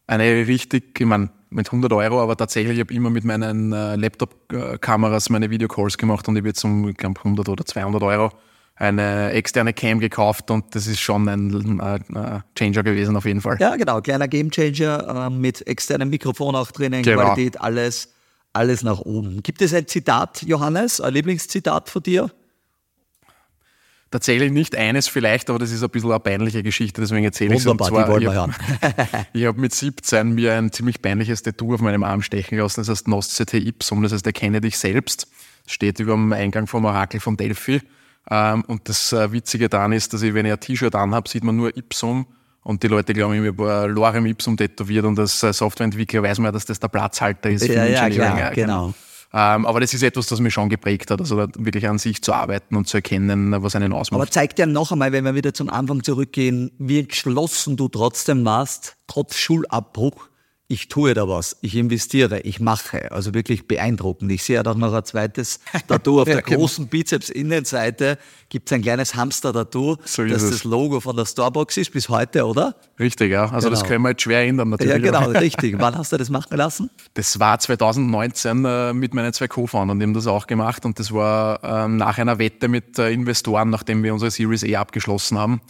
eine richtig, ich meine, mit 100 Euro, aber tatsächlich, ich habe immer mit meinen äh, Laptop-Kameras meine Videocalls gemacht und ich habe jetzt um, ich glaube, 100 oder 200 Euro eine externe Cam gekauft und das ist schon ein äh, äh, Changer gewesen auf jeden Fall. Ja, genau, kleiner Game Changer äh, mit externem Mikrofon auch drinnen, genau. Qualität, alles, alles nach oben. Gibt es ein Zitat, Johannes, ein Lieblingszitat von dir? Tatsächlich nicht eines vielleicht, aber das ist ein bisschen eine peinliche Geschichte, deswegen erzähle ich es. Wunderbar, die wollen wir hören. ich habe mit 17 mir ein ziemlich peinliches Tattoo auf meinem Arm stechen lassen, das heißt Nosce te ipsum, das heißt erkenne dich selbst. Steht über dem Eingang vom Orakel von Delphi. Ähm, und das äh, Witzige daran ist, dass ich, wenn ich ein T-Shirt anhabe, sieht man nur Ipsum Und die Leute glauben, ich habe Lorem Ipsum tätowiert und als Softwareentwickler weiß man ja, dass das der Platzhalter ist für ja, ja, klar, genau. Ähm, aber das ist etwas, das mich schon geprägt hat, also wirklich an sich zu arbeiten und zu erkennen, was einen ausmacht. Aber zeigt ja noch einmal, wenn wir wieder zum Anfang zurückgehen, wie entschlossen du trotzdem warst, trotz Schulabbruch, ich tue da was, ich investiere, ich mache. Also wirklich beeindruckend. Ich sehe auch noch ein zweites Tattoo auf der genau. großen Bizeps-Innenseite. Gibt es ein kleines Hamster-Tattoo, so das es. das Logo von der Starbucks ist, bis heute, oder? Richtig, ja. Also genau. das können wir jetzt schwer ändern natürlich. Ja, genau, richtig. Wann hast du das machen lassen? Das war 2019 äh, mit meinen zwei Co-Foundern, die haben das auch gemacht. Und das war äh, nach einer Wette mit äh, Investoren, nachdem wir unsere Series E abgeschlossen haben.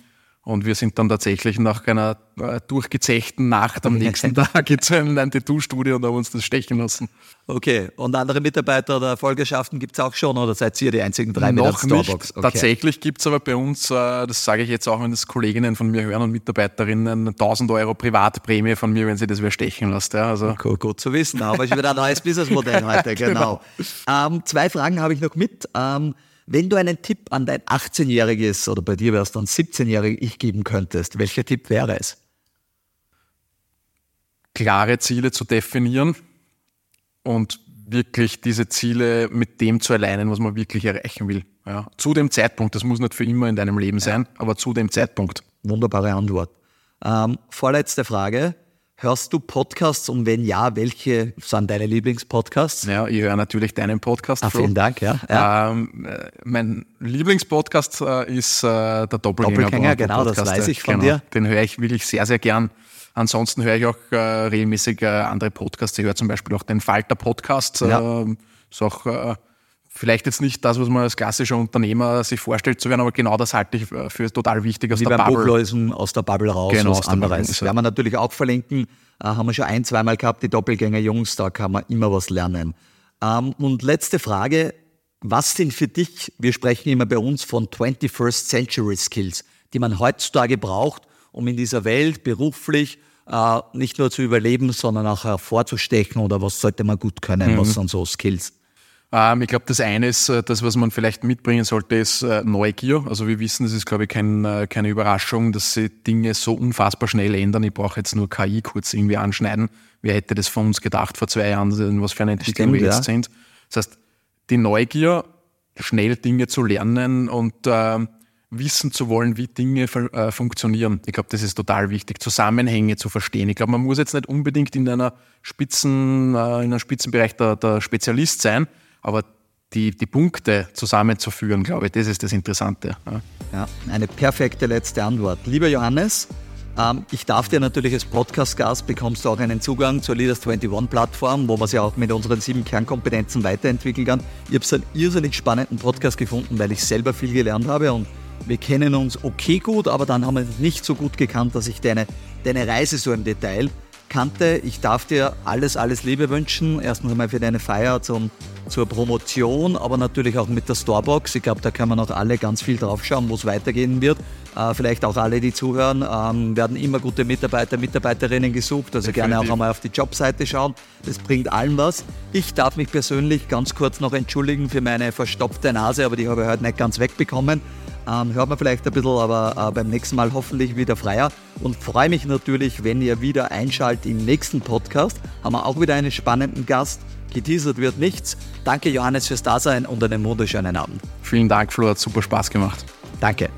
Und wir sind dann tatsächlich nach einer äh, durchgezechten Nacht am nächsten Tag jetzt in ein Tattoo-Studio und haben uns das stechen lassen. Okay, und andere Mitarbeiter oder Folgeschaften gibt es auch schon oder seid ihr die einzigen drei Noch mit Starbucks? Nicht. Okay. Tatsächlich gibt es aber bei uns, äh, das sage ich jetzt auch, wenn das Kolleginnen von mir hören und Mitarbeiterinnen, 1000 Euro Privatprämie von mir, wenn sie das wer stechen lässt. Ja, also. Cool, gut zu wissen, aber ich wieder ein neues Businessmodell heute, genau. genau. Ähm, zwei Fragen habe ich noch mit. Ähm, wenn du einen Tipp an dein 18-jähriges oder bei dir wäre es dann 17-jähriges Ich geben könntest, welcher Tipp wäre es? Klare Ziele zu definieren und wirklich diese Ziele mit dem zu alignen, was man wirklich erreichen will. Ja, zu dem Zeitpunkt, das muss nicht für immer in deinem Leben sein, ja. aber zu dem Zeitpunkt. Wunderbare Antwort. Ähm, vorletzte Frage. Hörst du Podcasts und wenn ja, welche sind deine Lieblingspodcasts? Ja, ich höre natürlich deinen Podcast. Ah, vielen Dank, ja. ja. Ähm, äh, mein Lieblingspodcast äh, ist äh, der Doppelgänger. Doppelgänger, genau, Podcast. das weiß ich von genau. dir. Den höre ich wirklich sehr, sehr gern. Ansonsten höre ich auch äh, regelmäßig äh, andere Podcasts. Ich höre zum Beispiel auch den Falter Podcast. Ja. Ähm, ist auch äh, vielleicht jetzt nicht das, was man als klassischer Unternehmer sich vorstellt zu werden, aber genau das halte ich für total wichtig aus Wie der Bubble. Buchlösen aus der Bubble raus, genau, was anderes. Das werden wir natürlich auch verlinken. Äh, haben wir schon ein, zweimal gehabt, die Doppelgänger-Jungs, da kann man immer was lernen. Ähm, und letzte Frage, was sind für dich, wir sprechen immer bei uns von 21st Century Skills, die man heutzutage braucht, um in dieser Welt beruflich äh, nicht nur zu überleben, sondern auch hervorzustechen oder was sollte man gut können, mhm. was sind so Skills? Ähm, ich glaube, das eine ist, äh, das, was man vielleicht mitbringen sollte, ist äh, Neugier. Also wir wissen, es ist, glaube ich, kein, äh, keine Überraschung, dass sich Dinge so unfassbar schnell ändern. Ich brauche jetzt nur KI kurz irgendwie anschneiden. Wer hätte das von uns gedacht vor zwei Jahren, was für eine Entwicklung Stimmt, wir jetzt ja. sind. Das heißt, die Neugier, schnell Dinge zu lernen und äh, wissen zu wollen, wie Dinge äh, funktionieren. Ich glaube, das ist total wichtig, Zusammenhänge zu verstehen. Ich glaube, man muss jetzt nicht unbedingt in einer Spitzen, äh, in einem Spitzenbereich der, der Spezialist sein, aber die, die Punkte zusammenzuführen, glaube ich, das ist das Interessante. Ja, ja eine perfekte letzte Antwort. Lieber Johannes, ähm, ich darf dir natürlich als Podcast-Gast bekommst du auch einen Zugang zur Leaders 21 Plattform, wo man sich auch mit unseren sieben Kernkompetenzen weiterentwickeln kann. Ich habe so einen irrsinnig spannenden Podcast gefunden, weil ich selber viel gelernt habe und wir kennen uns okay gut, aber dann haben wir uns nicht so gut gekannt, dass ich deine, deine Reise so im Detail kannte. Ich darf dir alles, alles Liebe wünschen. Erstens einmal für deine Feier zum, zur Promotion, aber natürlich auch mit der Storebox. Ich glaube, da kann man auch alle ganz viel drauf schauen, wo es weitergehen wird. Äh, vielleicht auch alle, die zuhören, ähm, werden immer gute Mitarbeiter, Mitarbeiterinnen gesucht. Also Definitiv. gerne auch einmal auf die Jobseite schauen. Das bringt allen was. Ich darf mich persönlich ganz kurz noch entschuldigen für meine verstopfte Nase, aber die habe ich heute nicht ganz wegbekommen. Ähm, hört man vielleicht ein bisschen, aber äh, beim nächsten Mal hoffentlich wieder freier. Und freue mich natürlich, wenn ihr wieder einschaltet im nächsten Podcast. Haben wir auch wieder einen spannenden Gast. Geteasert wird nichts. Danke Johannes fürs Dasein und einen wunderschönen Abend. Vielen Dank, Flo, hat super Spaß gemacht. Danke.